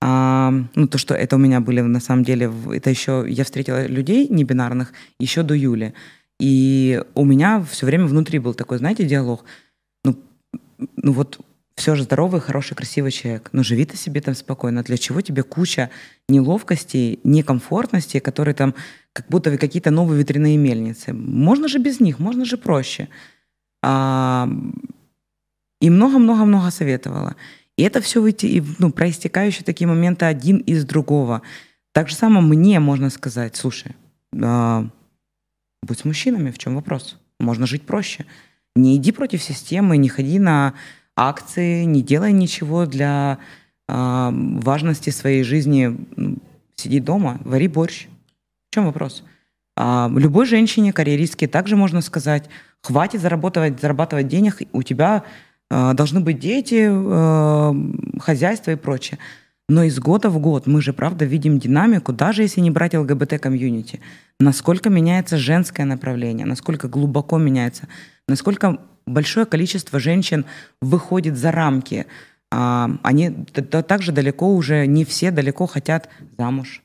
а, ну, то, что это у меня были, на самом деле, это еще, я встретила людей небинарных еще до Юли, и у меня все время внутри был такой, знаете, диалог, ну, ну вот все же здоровый, хороший, красивый человек, но живи ты себе там спокойно. Для чего тебе куча неловкостей, некомфортностей, которые там как будто какие-то новые ветряные мельницы? Можно же без них, можно же проще. А, и много-много-много советовала. И это все выйти, ну, проистекающие такие моменты один из другого. Так же само мне можно сказать, слушай, э, будь с мужчинами, в чем вопрос? Можно жить проще. Не иди против системы, не ходи на акции, не делай ничего для э, важности своей жизни. Сиди дома, вари борщ. В чем вопрос? А, любой женщине, карьеристке, также можно сказать, хватит зарабатывать, зарабатывать денег, у тебя должны быть дети, а, хозяйство и прочее. Но из года в год мы же, правда, видим динамику, даже если не брать ЛГБТ-комьюнити, насколько меняется женское направление, насколько глубоко меняется, насколько большое количество женщин выходит за рамки. А, они также далеко уже, не все далеко хотят замуж.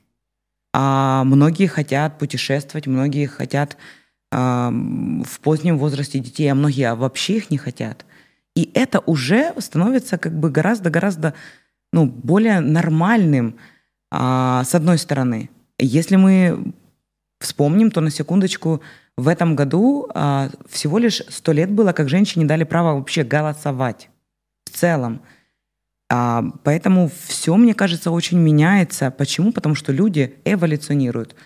А многие хотят путешествовать, многие хотят в позднем возрасте детей, а многие вообще их не хотят. И это уже становится как бы гораздо-гораздо ну, более нормальным, а, с одной стороны. Если мы вспомним, то на секундочку в этом году а, всего лишь сто лет было, как женщине дали право вообще голосовать в целом. А, поэтому все, мне кажется, очень меняется. Почему? Потому что люди эволюционируют.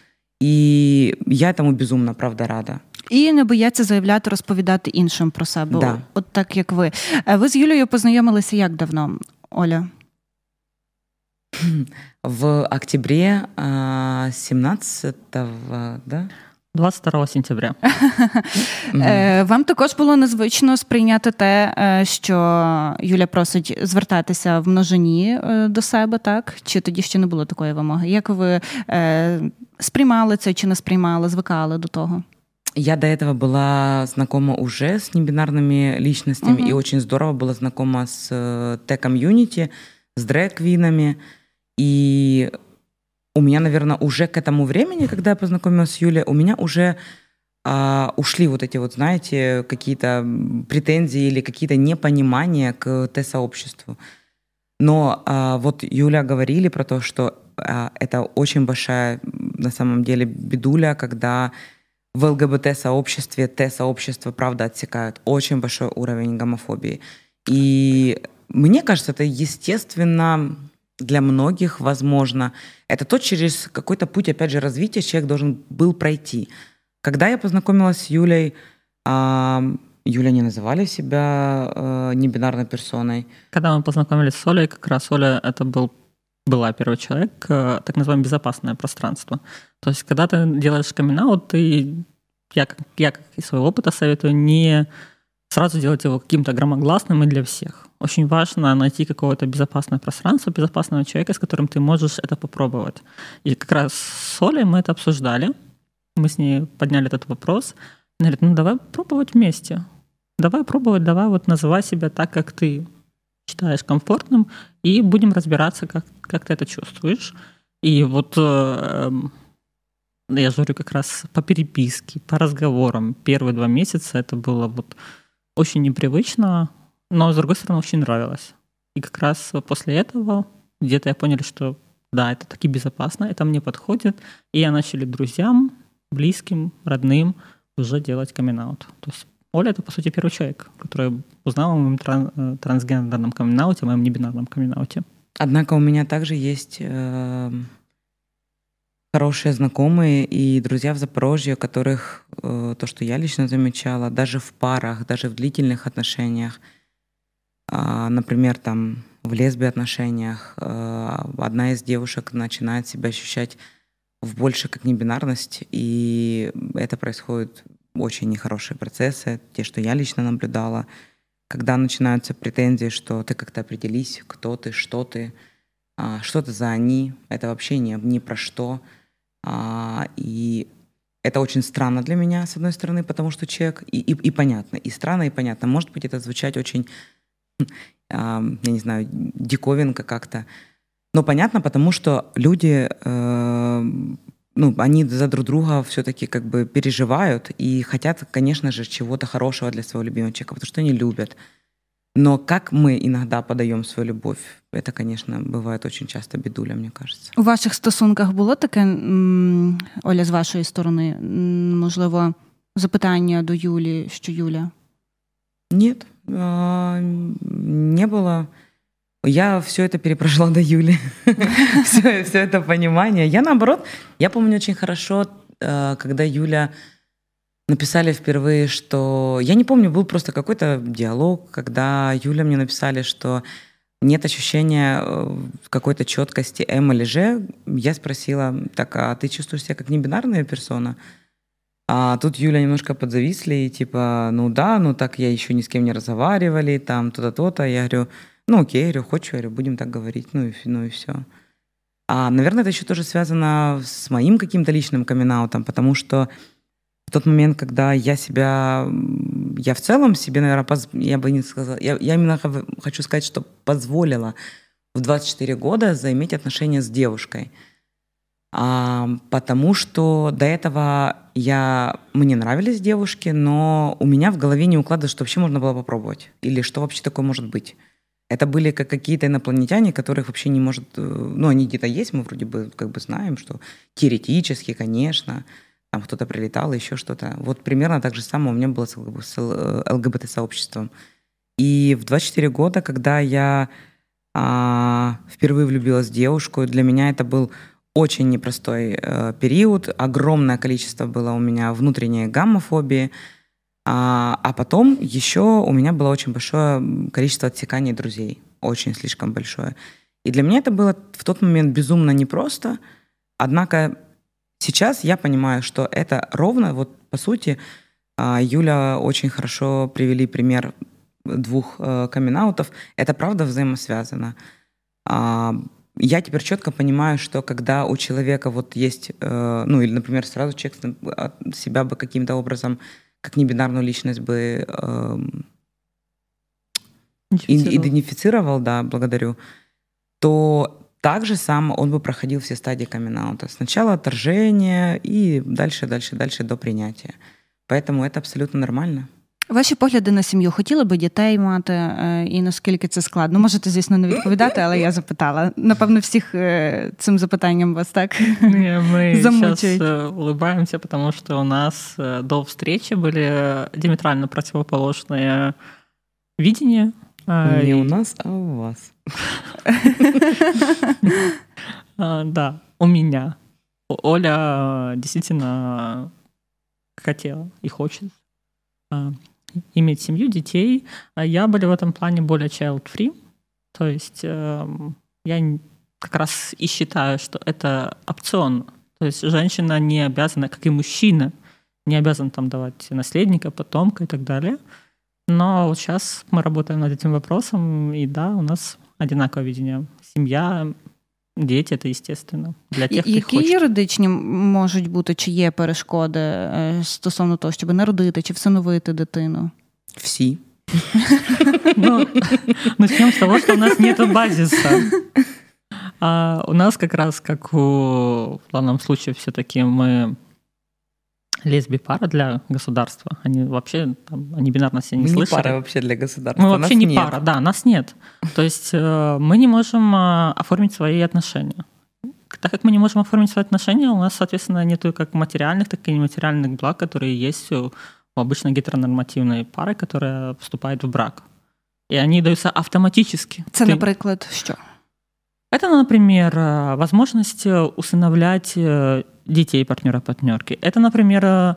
І я тому безумно правда рада. І не бояться заявляти, розповідати іншим про себе. Да. От так як ви. Ви з Юлією познайомилися як давно, Оля? В октябре 17 да? 22 сентября. Вам також було незвично сприйняти те, що Юля просить звертатися в множині до себе, так? Чи тоді ще не було такої вимоги? Як ви сприймали це чи не сприймали, звикали до того? Я до этого была знакома уже с небинарными личностями угу. и очень здорово была знакома с Т-комьюнити, с дрэк-квинами. И у меня, наверное, уже к этому времени, когда я познакомилась с Юлей, у меня уже а, ушли вот эти вот, знаете, какие-то претензии или какие-то непонимания к Т-сообществу. Но а, вот Юля говорили про то, что а, это очень большая, на самом деле, бедуля, когда в ЛГБТ-сообществе Т-сообщество, правда, отсекают очень большой уровень гомофобии. И мне кажется, это естественно для многих, возможно. Это то, через какой-то путь, опять же, развития человек должен был пройти. Когда я познакомилась с Юлей, а, Юля не называли себя э, небинарной персоной. Когда мы познакомились с Олей, как раз Оля это был была первый человек, э, так называемое безопасное пространство. То есть, когда ты делаешь камин ты, я, я как из своего опыта советую не сразу делать его каким-то громогласным и для всех. Очень важно найти какое-то безопасное пространство, безопасного человека, с которым ты можешь это попробовать. И как раз с Олей мы это обсуждали. Мы с ней подняли этот вопрос. Она говорит, ну давай пробовать вместе. Давай пробовать, давай вот называй себя так, как ты считаешь комфортным, и будем разбираться, как, как ты это чувствуешь. И вот э, я говорю как раз по переписке, по разговорам. Первые два месяца это было вот очень непривычно, но, с другой стороны, очень нравилось. И как раз после этого где-то я понял, что да, это таки безопасно, это мне подходит. И я начали друзьям, близким, родным уже делать камин -аут. То есть Оля — это, по сути, первый человек, который узнал о моем тран- э, трансгендерном камин о моем небинарном камин. Однако у меня также есть э, хорошие знакомые и друзья в Запорожье, которых э, то, что я лично замечала, даже в парах, даже в длительных отношениях, э, например, там в лесби отношениях, э, одна из девушек начинает себя ощущать в больше как небинарность, и это происходит очень нехорошие процессы, те, что я лично наблюдала, когда начинаются претензии, что ты как-то определись, кто ты, что ты, а, что ты за они, это вообще не, не про что. А, и это очень странно для меня, с одной стороны, потому что человек, и, и, и понятно, и странно, и понятно. Может быть, это звучать очень, я не знаю, диковинка как-то, но понятно, потому что люди э, ну, они за друг друга все-таки как бы переживают и хотят, конечно же, чего-то хорошего для своего любимого человека, потому что они любят. Но как мы иногда подаем свою любовь, это, конечно, бывает очень часто бедуля, мне кажется. У ваших стосунках було таке, Оля, з вашої сторони, можливо, запитання до Юлі, що Юля? Нет, не было. Я все это перепрожила до Юли. все, все это понимание. Я наоборот, я помню очень хорошо, э, когда Юля написали впервые, что... Я не помню, был просто какой-то диалог, когда Юля мне написали, что нет ощущения э, какой-то четкости М или Ж. Я спросила, так, а ты чувствуешь себя как небинарная персона? А тут Юля немножко подзависли, и типа, ну да, ну так я еще ни с кем не разговаривали, там то-то, то-то. Я говорю, ну окей, говорю, хочешь, говорю, будем так говорить, ну и, ну и все. А, наверное, это еще тоже связано с моим каким-то личным камин потому что в тот момент, когда я себя, я в целом себе, наверное, поз, я бы не сказала, я, я именно хочу сказать, что позволила в 24 года заиметь отношения с девушкой. А, потому что до этого я, мне нравились девушки, но у меня в голове не укладывалось, что вообще можно было попробовать. Или что вообще такое может быть. Это были как какие-то инопланетяне, которых вообще не может... Э, ну, они где-то есть, мы вроде бы как бы знаем, что теоретически, конечно, там кто-то прилетал, еще что-то. Вот примерно так же самое у меня было с ЛГБТ-сообществом. И в 24 года, когда я а, впервые влюбилась в девушку, для меня это был очень непростой э, период. Огромное количество было у меня внутренней гаммофобии, а, а потом еще у меня было очень большое количество отсеканий друзей, очень слишком большое. И для меня это было в тот момент безумно непросто. Однако сейчас я понимаю, что это ровно, вот по сути, а, Юля очень хорошо привели пример двух э, камин -аутов. Это правда взаимосвязано. А, я теперь четко понимаю, что когда у человека вот есть, э, ну или, например, сразу человек себя бы каким-то образом, как небинарную личность бы эм, идентифицировал, да, благодарю, то также сам он бы проходил все стадии камин. Сначала отторжение и дальше, дальше, дальше до принятия. Поэтому это абсолютно нормально. Ваші погляди на сім'ю хотіли би дітей мати, і наскільки це складно? Можете, звісно, не відповідати, але я запитала. Напевно, всіх цим запитанням вас так не, Мы сейчас улыбаемся, потому что у нас до встречи были диаметрально противоположные видения. Не у нас, а у вас. Да, у меня. Оля действительно хотела и хочет иметь семью, детей. А я были в этом плане более child-free. То есть э, я как раз и считаю, что это опцион. То есть женщина не обязана, как и мужчина, не обязан там давать наследника, потомка и так далее. Но вот сейчас мы работаем над этим вопросом, и да, у нас одинаковое видение. Семья, Діти це естественно. Для тих, Які хоче. юридичні можуть бути, чи є перешкоди стосовно того, щоб народити чи всиновити дитину? Всі. Ну, начнем с того, что у нас нет базиса. А у нас как раз, как у, в данном случае, все-таки мы лесби-пара для государства. Они вообще, там, они бинарно себя не мы слышали. не пара вообще для государства. Мы вообще не нет. пара, да, нас нет. То есть э, мы не можем э, оформить свои отношения. Так как мы не можем оформить свои отношения, у нас, соответственно, нет как материальных, так и нематериальных благ, которые есть у, у обычно гетеронормативной пары, которая вступает в брак. И они даются автоматически. Це, Ты... наприклад, що? Это, например, возможность усыновлять детей партнера-партнерки. Это, например,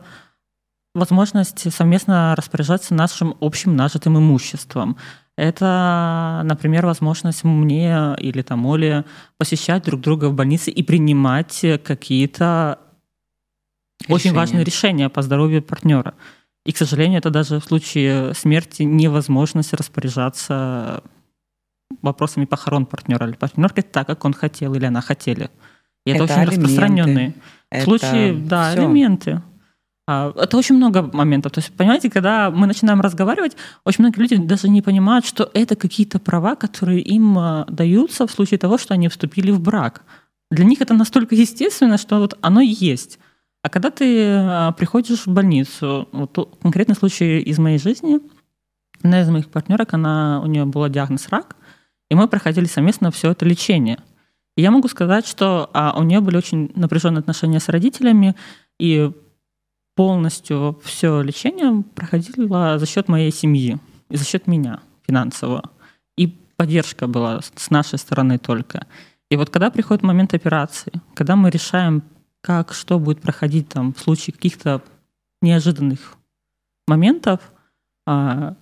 возможность совместно распоряжаться нашим общим нажитым имуществом. Это, например, возможность мне или там Оле посещать друг друга в больнице и принимать какие-то очень важные решения по здоровью партнера. И, к сожалению, это даже в случае смерти невозможность распоряжаться вопросами похорон партнера или партнерки так, как он хотел или она хотели. И это, это очень алименты. распространенные это случаи, да, всё. элементы. А, это очень много моментов. То есть, понимаете, когда мы начинаем разговаривать, очень многие люди даже не понимают, что это какие-то права, которые им а, даются в случае того, что они вступили в брак. Для них это настолько естественно, что вот оно есть. А когда ты а, приходишь в больницу, вот конкретный случай из моей жизни, одна из моих партнерок, она, у нее был диагноз рак, и мы проходили совместно все это лечение – я могу сказать, что а, у нее были очень напряженные отношения с родителями, и полностью все лечение проходило за счет моей семьи и за счет меня финансово. И поддержка была с нашей стороны только. И вот когда приходит момент операции, когда мы решаем, как, что будет проходить там в случае каких-то неожиданных моментов, а,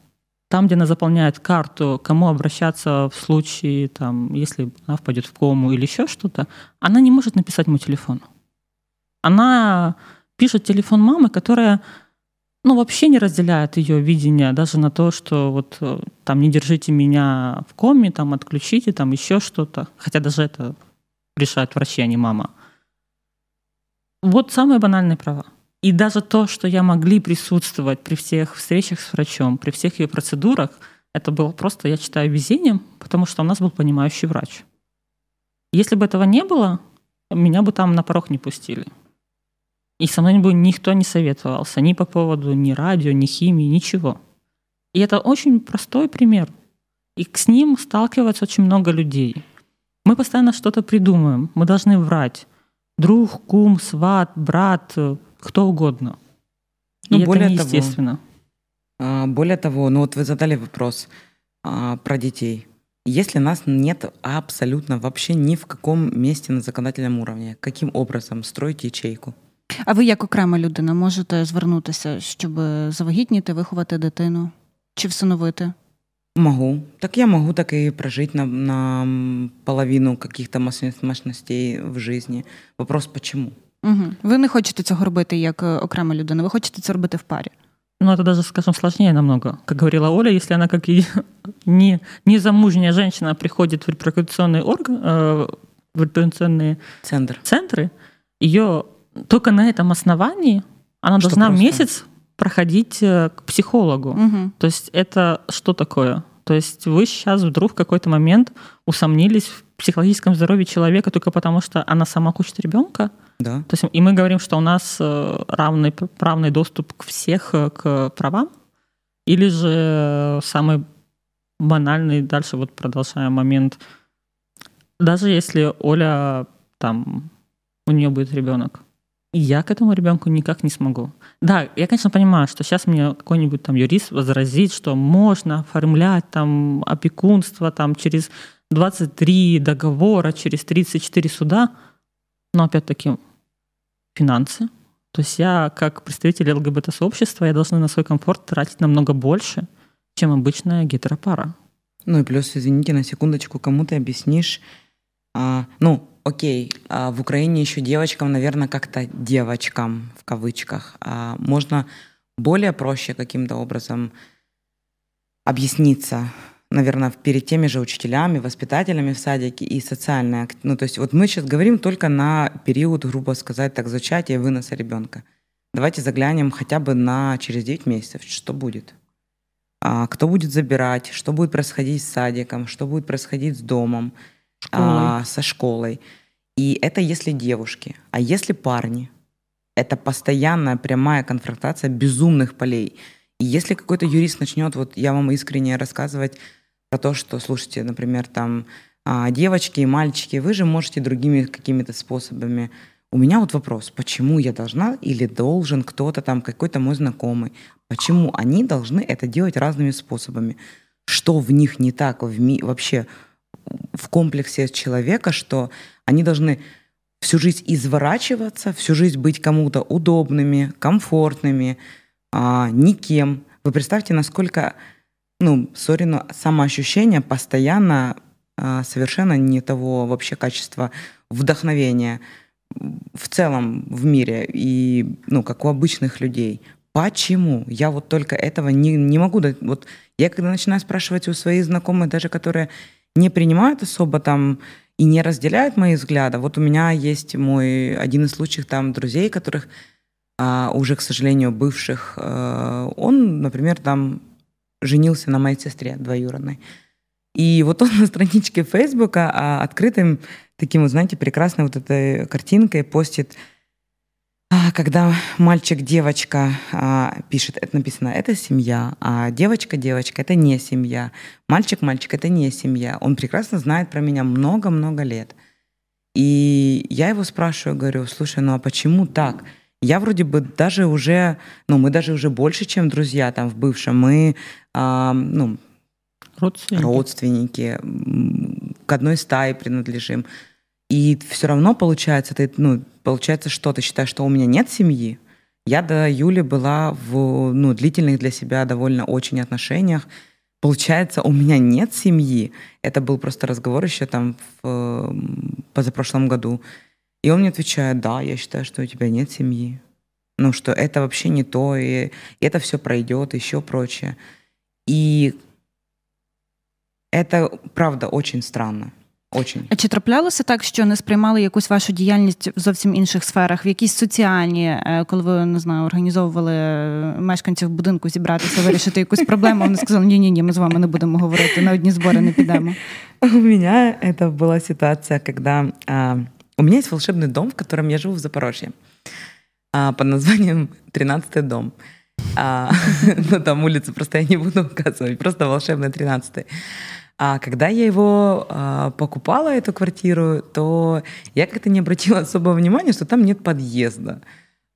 там, где она заполняет карту, кому обращаться в случае, там, если она впадет в кому или еще что-то, она не может написать мой телефон. Она пишет телефон мамы, которая ну, вообще не разделяет ее видение даже на то, что вот э, там не держите меня в коме, там отключите, там еще что-то. Хотя даже это решает врачи, а не мама. Вот самые банальные права. И даже то, что я могли присутствовать при всех встречах с врачом, при всех ее процедурах, это было просто, я считаю, везением, потому что у нас был понимающий врач. Если бы этого не было, меня бы там на порог не пустили. И со мной бы никто не советовался ни по поводу ни радио, ни химии, ничего. И это очень простой пример. И с ним сталкивается очень много людей. Мы постоянно что-то придумываем, мы должны врать. Друг, кум, сват, брат, кто угодно. Ну, И более это неестественно. Того, более того, ну вот вы задали вопрос а, про детей. Если нас нет абсолютно вообще ни в каком месте на законодательном уровне, каким образом строить ячейку? А ви як окрема людина можете звернутися, щоб завагітніти, виховати дитину чи всиновити? Могу. Так я могу так и прожить на, на половину каких-то мощностей в жизни. Вопрос почему? Угу. Ви не хочете цього робити як окрема людина, ви хочете це робити в парі. Ну, это даже, скажем, сложнее намного. Как говорила Оля, если она как и не, незамужняя женщина приходит в репродукционный орган, э, в репродукционные Центр. центры, ее только на этом основании она Что должна просто? месяц проходить э, к психологу. Угу. То есть это что такое? То есть вы сейчас вдруг в какой-то момент усомнились в психологическом здоровье человека только потому, что она сама хочет ребенка? Да. То есть и мы говорим, что у нас э, равный равный доступ к всех э, к правам, или же самый банальный дальше вот продолжаем момент. Даже если Оля там у нее будет ребенок, я к этому ребенку никак не смогу. Да, я, конечно, понимаю, что сейчас мне какой-нибудь там юрист возразит, что можно оформлять там опекунство там через 23 договора, через 34 суда, но опять-таки финансы. То есть я, как представитель ЛГБТ-сообщества, я должна на свой комфорт тратить намного больше, чем обычная гетеропара. Ну и плюс, извините, на секундочку, кому ты объяснишь, а, ну, окей, а в Украине еще девочкам, наверное, как-то девочкам, в кавычках, а, можно более проще каким-то образом объясниться, наверное, перед теми же учителями, воспитателями в садике и социальная. Ну, то есть вот мы сейчас говорим только на период, грубо сказать, так, зачатия и выноса ребенка. Давайте заглянем хотя бы на через 9 месяцев, что будет. А, кто будет забирать, что будет происходить с садиком, что будет происходить с домом, а, со школой. И это если девушки. А если парни? Это постоянная прямая конфронтация безумных полей. И если какой-то юрист начнет, вот я вам искренне рассказывать про то, что, слушайте, например, там а, девочки и мальчики, вы же можете другими какими-то способами. У меня вот вопрос, почему я должна или должен кто-то там, какой-то мой знакомый, почему они должны это делать разными способами? Что в них не так в ми- вообще в комплексе человека, что они должны всю жизнь изворачиваться, всю жизнь быть кому-то удобными, комфортными, а, никем. Вы представьте, насколько, ну, сори, но самоощущение постоянно а, совершенно не того вообще качества вдохновения в целом в мире и, ну, как у обычных людей. Почему? Я вот только этого не, не могу дать. Вот я когда начинаю спрашивать у своих знакомых, даже которые не принимают особо там и не разделяют мои взгляды. Вот у меня есть мой один из лучших там друзей, которых а, уже, к сожалению, бывших. а, он, например, там женился на моей сестре двоюродной. И вот он на страничке Фейсбука а, открытым таким, вот, знаете, прекрасной вот этой картинкой постит а, когда мальчик, девочка а, пишет, это написано, это семья, а девочка, девочка, это не семья, мальчик, мальчик, это не семья. Он прекрасно знает про меня много-много лет. И я его спрашиваю, говорю, слушай, ну а почему так? Я вроде бы даже уже, ну мы даже уже больше, чем друзья там в бывшем, мы, а, ну, Родственники. родственники, к одной стае принадлежим. И все равно получается, ты, ну, получается, что ты считаешь, что у меня нет семьи? Я до Юли была в ну, длительных для себя довольно очень отношениях. Получается, у меня нет семьи. Это был просто разговор еще там в позапрошлом году. И он мне отвечает, да, я считаю, что у тебя нет семьи. Ну, что это вообще не то, и это все пройдет, еще прочее. И это, правда, очень странно. Очень. А чи траплялося так, що не сприймали якусь вашу діяльність в зовсім інших сферах, в якісь соціальні, е, коли ви не знаю, організовували е, мешканців будинку зібратися, вирішити якусь проблему? Вони сказали, ні, ні, ні, ми з вами не будемо говорити, на одні збори не підемо. У меня это была ситуация, когда а, у меня есть волшебный дом, в котором я живу в Запорожье, а, под названием 13 дом. А, ну, там улицу просто я не буду указывать, просто волшебный 13 А когда я его а, покупала, эту квартиру, то я как-то не обратила особого внимания, что там нет подъезда.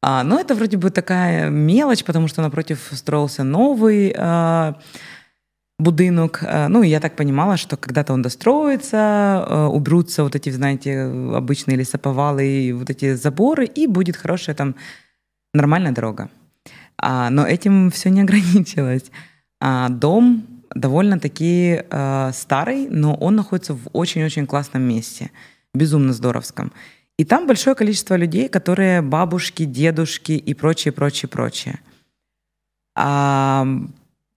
А, но это вроде бы такая мелочь, потому что напротив строился новый а, будинок. А, Ну, я так понимала, что когда-то он достроится, а, уберутся вот эти, знаете, обычные лесоповалы и вот эти заборы, и будет хорошая там нормальная дорога. А, но этим все не ограничилось. А, дом довольно-таки э, старый, но он находится в очень-очень классном месте, безумно здоровском. И там большое количество людей, которые бабушки, дедушки и прочее, прочее, прочее.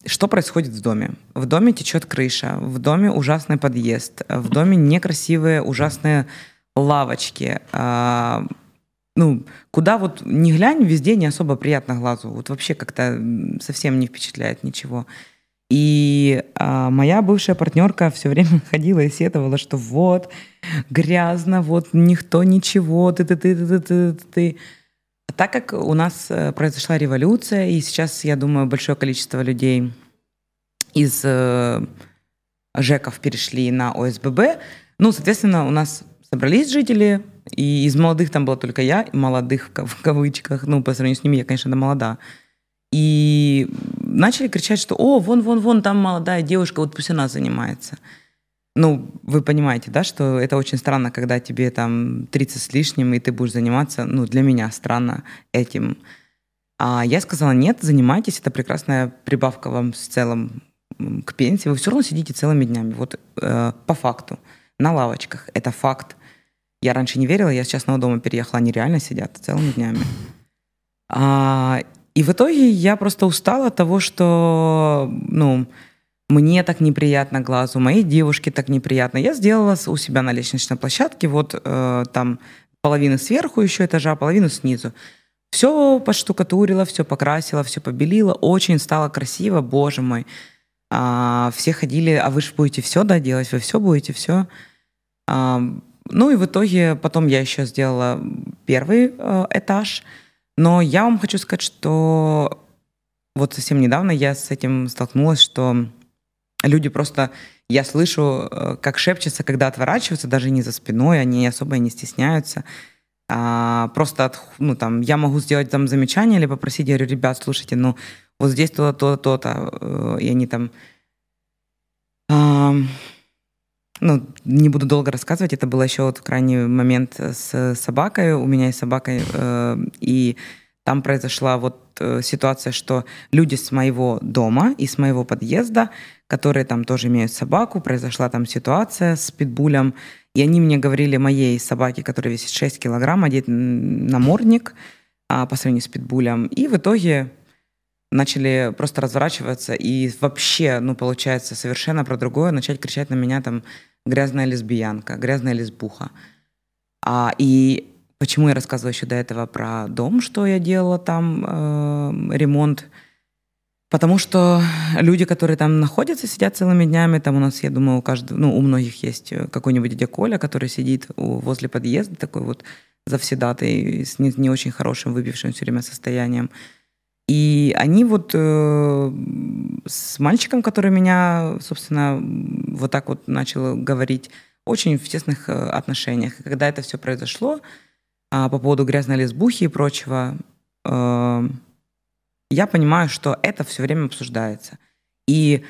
Что происходит в доме? В доме течет крыша, в доме ужасный подъезд, в доме некрасивые, ужасные лавочки. А, ну, куда вот не глянь, везде не особо приятно глазу. Вот вообще как-то совсем не впечатляет ничего. И а, моя бывшая партнерка все время ходила и сетовала, что вот, грязно, вот никто ничего, ты ты ты ты ты ты ты так как у нас э, произошла революция, и сейчас, я думаю, большое количество людей из э, ЖЭКов перешли на ОСББ, ну, соответственно, у нас собрались жители, и из молодых там была только я, молодых в кавычках, ну, по сравнению с ними я, конечно, молода. И начали кричать, что «О, вон, вон, вон, там молодая девушка, вот пусть она занимается». Ну, вы понимаете, да, что это очень странно, когда тебе там 30 с лишним, и ты будешь заниматься, ну, для меня странно этим. А я сказала, нет, занимайтесь, это прекрасная прибавка вам в целом к пенсии. Вы все равно сидите целыми днями, вот э, по факту, на лавочках, это факт. Я раньше не верила, я с частного дома переехала, они реально сидят целыми днями. А, и в итоге я просто устала от того, что, ну, мне так неприятно глазу, моей девушке так неприятно. Я сделала у себя на лестничной площадке вот э, там половину сверху еще этажа, половину снизу. Все подштукатурила, все покрасила, все побелила. Очень стало красиво, боже мой. А, все ходили, а вы же будете все да, вы все будете, все. А, ну и в итоге потом я еще сделала первый э, этаж. Но я вам хочу сказать, что вот совсем недавно я с этим столкнулась, что Люди просто, я слышу, э, как шепчутся, когда отворачиваются, даже не за спиной, они особо не стесняются. А, просто, от, ну, там, я могу сделать там замечание или попросить, я говорю, ребят, слушайте, ну, вот здесь то-то, то-то, э, и они там... А, ну, не буду долго рассказывать, это был еще вот крайний момент с собакой, у меня есть собака, э, и там произошла вот э, ситуация, что люди с моего дома и с моего подъезда, которые там тоже имеют собаку, произошла там ситуация с питбулем, и они мне говорили моей собаке, которая весит 6 килограмм, одеть намордник а, по сравнению с питбулем. И в итоге начали просто разворачиваться и вообще, ну, получается, совершенно про другое, начать кричать на меня там грязная лесбиянка, грязная лесбуха. А, и Почему я рассказывала еще до этого про дом, что я делала там, э, ремонт? Потому что люди, которые там находятся, сидят целыми днями, там у нас, я думаю, у каждого, ну, у многих есть какой-нибудь дядя Коля, который сидит у, возле подъезда, такой вот завседатый, с не, не очень хорошим, выпившим все время состоянием. И они вот э, с мальчиком, который меня, собственно, вот так вот начал говорить, очень в тесных э, отношениях. И когда это все произошло, а, по поводу грязной лесбухи и прочего, э, я понимаю, что это все время обсуждается. И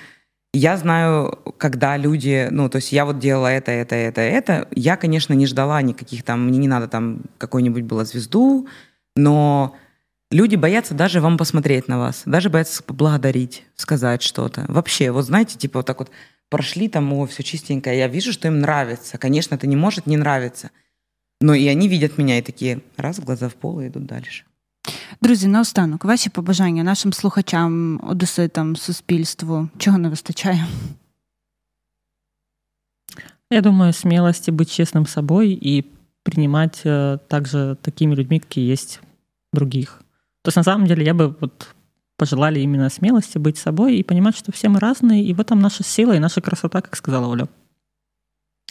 я знаю, когда люди, ну, то есть я вот делала это, это, это, это, я, конечно, не ждала никаких там, мне не надо там какой-нибудь было звезду, но люди боятся даже вам посмотреть на вас, даже боятся поблагодарить, сказать что-то. Вообще, вот знаете, типа вот так вот прошли там, о, все чистенькое, я вижу, что им нравится. Конечно, это не может не нравиться. Ну і вони видять мене і такі раз, глаза в пол і йдуть далі. Друзі, наостанок, ваші побажання нашим слухачам, одеситам, суспільству, чого не вистачає? Я думаю, смелости быть честным собой и принимать э, также такими людьми, какие есть других. То есть на самом деле я бы вот пожелали именно смелости быть собой и понимать, что все мы разные, и в этом наша сила и наша красота, как сказала Оля.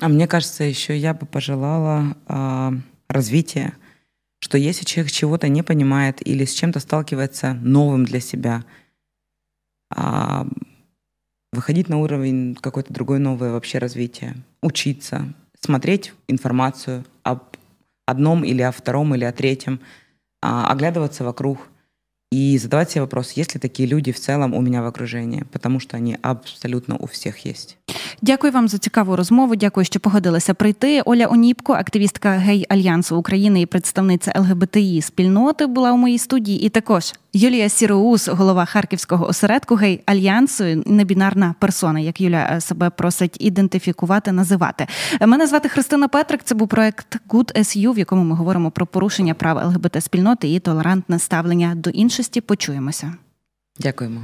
А мне кажется, еще я бы пожелала э, развития, что если человек чего-то не понимает или с чем-то сталкивается новым для себя, э, выходить на уровень какой-то другой новое вообще развитие, учиться, смотреть информацию об одном или о втором или о третьем, э, оглядываться вокруг и задавать себе вопрос, есть ли такие люди в целом у меня в окружении, потому что они абсолютно у всех есть. Дякую вам за цікаву розмову. Дякую, що погодилися прийти. Оля Оніпко, активістка Гей Альянсу України і представниця ЛГБТІ спільноти, була у моїй студії. І також Юлія Сіроус, голова харківського осередку Гей Альянсу, небінарна персона, як Юля себе просить ідентифікувати, називати. Мене звати Христина Петрик. Це був проект Good SU, в якому ми говоримо про порушення прав ЛГБТ спільноти і толерантне ставлення до іншості. Почуємося. Дякуємо.